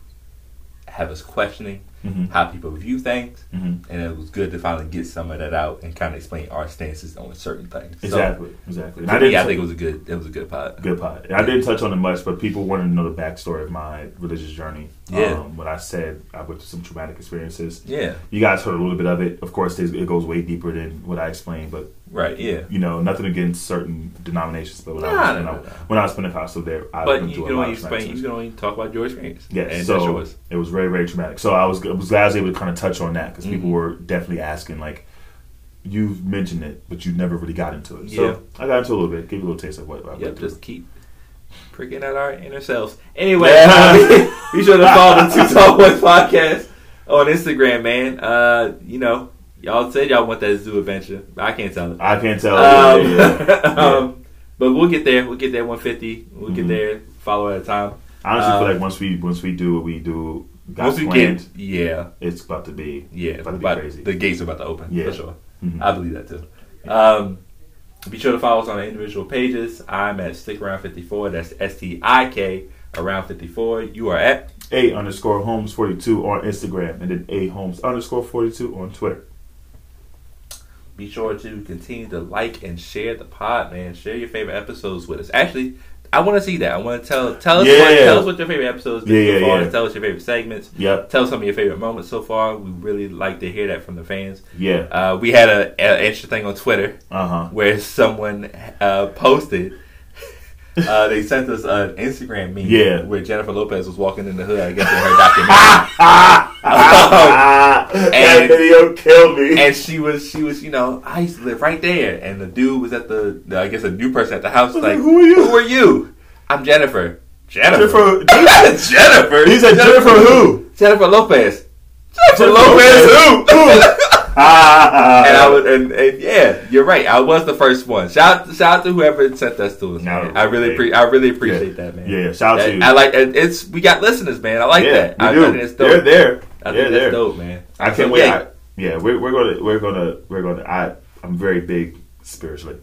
have us questioning Mhm. how people view things, Mhm. and it was good to finally get some of that out and kind of explain our stances on certain things. So, Exactly. exactly. And I me, didn't I t- think it was a good. It was a good pod. good pod. And I didn't touch on it much, but people wanted to know the backstory of my religious journey. Yeah. Um, when I said I went through some traumatic experiences. Yeah. You guys heard a little bit of it. Of course, it goes way deeper than what I explained, but Right. Yeah. you know, nothing against certain denominations. But when, I, Nah, was, nah, when, nah, I, when I was Pentecostal, there, I But went you through can a lot only of explain. You can only talk about your experience. Yeah. and so yours. it was very, very traumatic. So I was, I was glad I was able to kind of touch on that because people Mhm. were definitely asking, like, you've mentioned it, but you never really got into it. Yeah. So I got into a little bit, gave you a little taste of what I Yep. through. Just keep pricking at our inner selves. Anyway, Yeah. be sure to follow the Too Tall Boyz podcast on Instagram, man. Uh, you know, y'all said y'all want that zoo adventure. I can't tell it. I can't tell. Um, yeah, um, but we'll get there. We'll get there 150. We'll get Mhm. there. Follow at a time. I honestly um, feel like once we once we do what we do, got Once we planned, get, yeah, it's about to be yeah, about to be but crazy. the gates are about to open Yeah. for sure. Mhm. I believe that too. Um, Be sure to follow us on our individual pages. I'm at Stik Around 54. That's S T I K around 54. You are at A underscore Holmes forty two on Instagram, and then A Holmes underscore forty two on Twitter. Be sure to continue to like and share the pod, man. Share your favorite episodes with us. Actually, I want to see that. I want to tell tell us Yeah. what, tell us what your favorite episodes been Yeah, so far. yeah. Tell us your favorite segments. Yep. Tell us some of your favorite moments so far. We really like to hear that from the fans. Yeah. Uh, we had a, a interesting thing on Twitter Uh huh. where someone uh, posted. Uh, they sent us an Instagram meme Yeah. where Jennifer Lopez was walking in the hood, I guess, in her documentary. that video killed me. and she was, she was, you know, I used to live right there. And the dude was at the, the I guess, a new person at the house. Like, like, "Who are you?" Who are you? I'm Jennifer. Jennifer. Jennifer- Jennifer. he said Jennifer who? Jennifer Lopez. Jennifer Jennifer Lopez. Lopez who? Ah. and I was, and, and yeah, you're right. I was the first one. Shout, shout out to whoever sent us to us. No, man. I really, pre- I really appreciate Yeah. that, man. Yeah, shout out to you. I like it. It's we got listeners, man. I like yeah, that. I, do. Think it's dope. They're there. I They're think there. that's dope, man. I can't So, wait. yeah. I, yeah, we're, we're gonna we're gonna we're gonna. I I'm very big spiritually,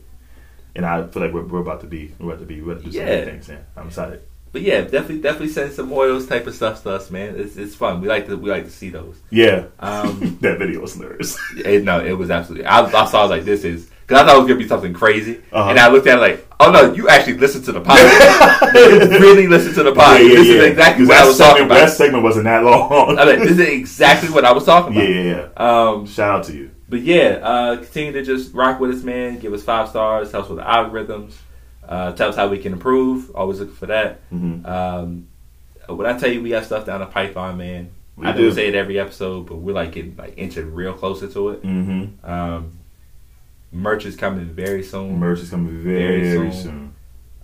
and I feel like we're, we're about to be we're about to be we're about to do some Yeah. big things. Yeah, I'm excited. But yeah, definitely, definitely send some more of those type of stuff to us, man. It's it's fun. We like to we like to see those. Yeah, Um, that video was hilarious. it, no, it was absolutely. I, I saw I was like, this is because I thought it was gonna be something crazy, Uh-huh. and I looked at it like, oh no, you actually listened to the podcast. you really listened to the podcast. Yeah, yeah, this yeah. is exactly what that I was segment, talking That about. segment wasn't that long. I mean, this is exactly what I was talking yeah, about. yeah, yeah. Um, Shout out to you. But yeah, uh, continue to just rock with us, man. Give us five stars. Helps with the algorithms. Uh, tell us how we can improve. Always looking for that. Mhm. Um, when I tell you we got stuff down the pipeline, man, We I do. say it every episode, but we're like getting like inching real closer to it. Mm-hmm. Um, merch is coming very soon. Merch is coming very, Very very soon. soon.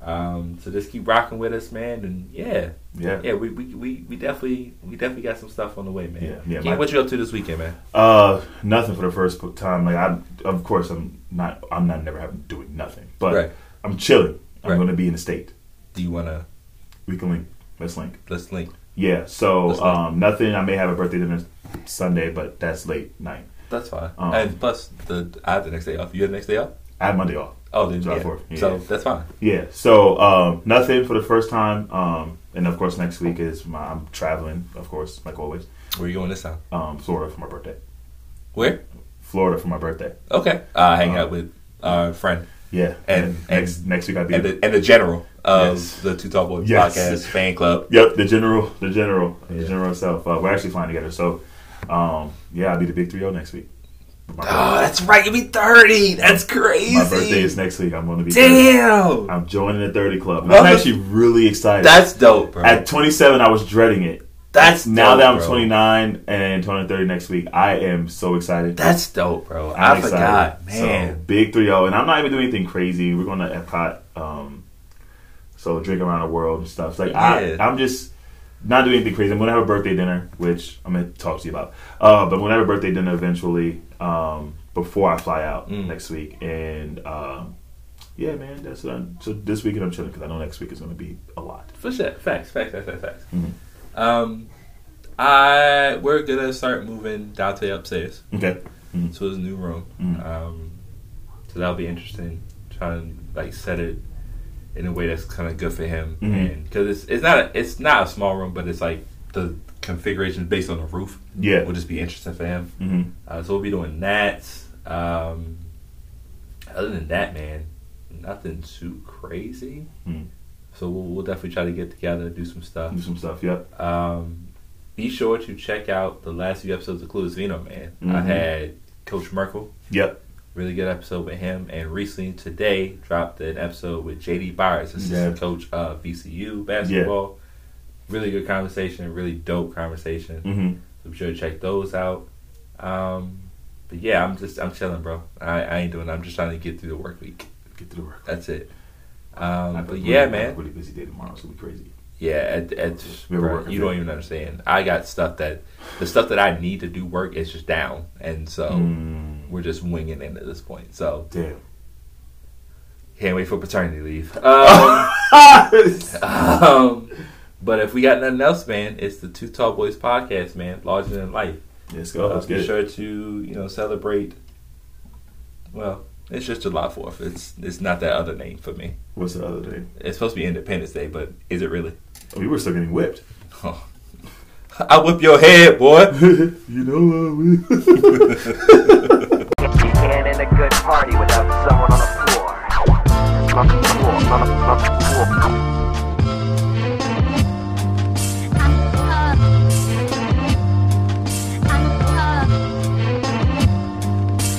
Um, so just keep rocking with us, man. And yeah, Yeah. yeah, we, we, we, we definitely we definitely got some stuff on the way, man. Yeah, yeah, Keem, my- what you up to this weekend, man? Uh, nothing for the first time. Like I, of course, I'm not. I'm not never having doing nothing, but Right. I'm chilling. I'm Right. going to be in the state. Do you wanna We can link. Let's link. let's link? Yeah. So um, nothing. I may have a birthday dinner Sunday, but that's late night. That's fine. Um, and plus, the I have the next day off. You have the next day off? I have Monday off. Oh, then July yeah. 4th, yeah. So that's fine. Yeah. So um, nothing for the first time. Um, and of course, next week is my. I'm traveling. Of course, like always. Where are you going this time? Um, Florida for my birthday. Where? Florida for my birthday. Okay. Uh, hang out with our friend Yeah. And- next next week I'll be. and the and the general of Yes. the Too Tall Boyz Yes. podcast fan club. Yep, the general, the general, the general itself. Uh, we're actually flying together, so um, yeah, I'll be the big three zero next week. Oh, that's right. You'll be thirty. That's crazy. my birthday is next week. I'm going to be. 30. Damn. I'm joining the thirty club. I'm actually really excited. That's dope, bro. At 27, I was dreading it. That's Now that I'm bro. 29 and turning 30 next week, I am so excited. That's dope, bro. I'm I excited. forgot, So, man. big 3 0. And I'm not even doing anything crazy. We're going to Epcot. Um, so, drink around the world and stuff. It's like, Yeah. I, I'm just not doing anything crazy. I'm going to have a birthday dinner, which I'm going to talk to you about. Uh, but I'm going to have a birthday dinner eventually um, before I fly out Mm. next week. And um, yeah, man, that's uh, so this weekend I'm chilling because I know next week is going to be a lot. For sure. Facts, facts, facts, facts, facts. Mhm. Um, I we're gonna start moving Dante upstairs Okay. to his new room. Mm. Um, so that'll be interesting. Trying to like set it in a way that's kind of good for him, Mhm. and because it's it's not a, it's not a small room, but it's like the configuration based on the roof. Yeah. will just be interesting for him. hmm Uh, so we'll be doing that. Um, other than that, man, nothing too crazy. Mm. So we'll, we'll definitely try to get together, do some stuff. Do some stuff. Yep. Um, be sure to check out the last few episodes of Clueless Vino, man. I Mhm. had Coach Merkel, Yep. really good episode with him, and recently today dropped an episode with JD Byers, assistant Yeah. coach of VCU basketball. Really good conversation, really dope conversation. hmm So be sure to check those out. Um, but yeah, I'm just I'm chilling, bro. I, I ain't doing. I'm just trying to get through the work week. Get through the work. That's it. Um, but yeah, I have a man. Really busy day tomorrow. It's gonna be crazy. Yeah, at, at, We were bruh, working you don't even understand. I got stuff that the stuff that I need to do work is just down, and so Mm. we're just winging it at this point. So Damn. can't wait for paternity leave. Um, um, but if we got nothing else, man, it's the Too Tall Boyz podcast, man. Larger than life. Let's go. Let's be sure to you know celebrate. Well, It's just July Fourth. It's it's not that other name for me. What's the other day? It's supposed to be Independence Day, but is it really? Oh, we were still getting whipped. Oh. I whip your head, boy. you know, we- You can't end a good party without someone on the floor. On the floor, on the, on the floor.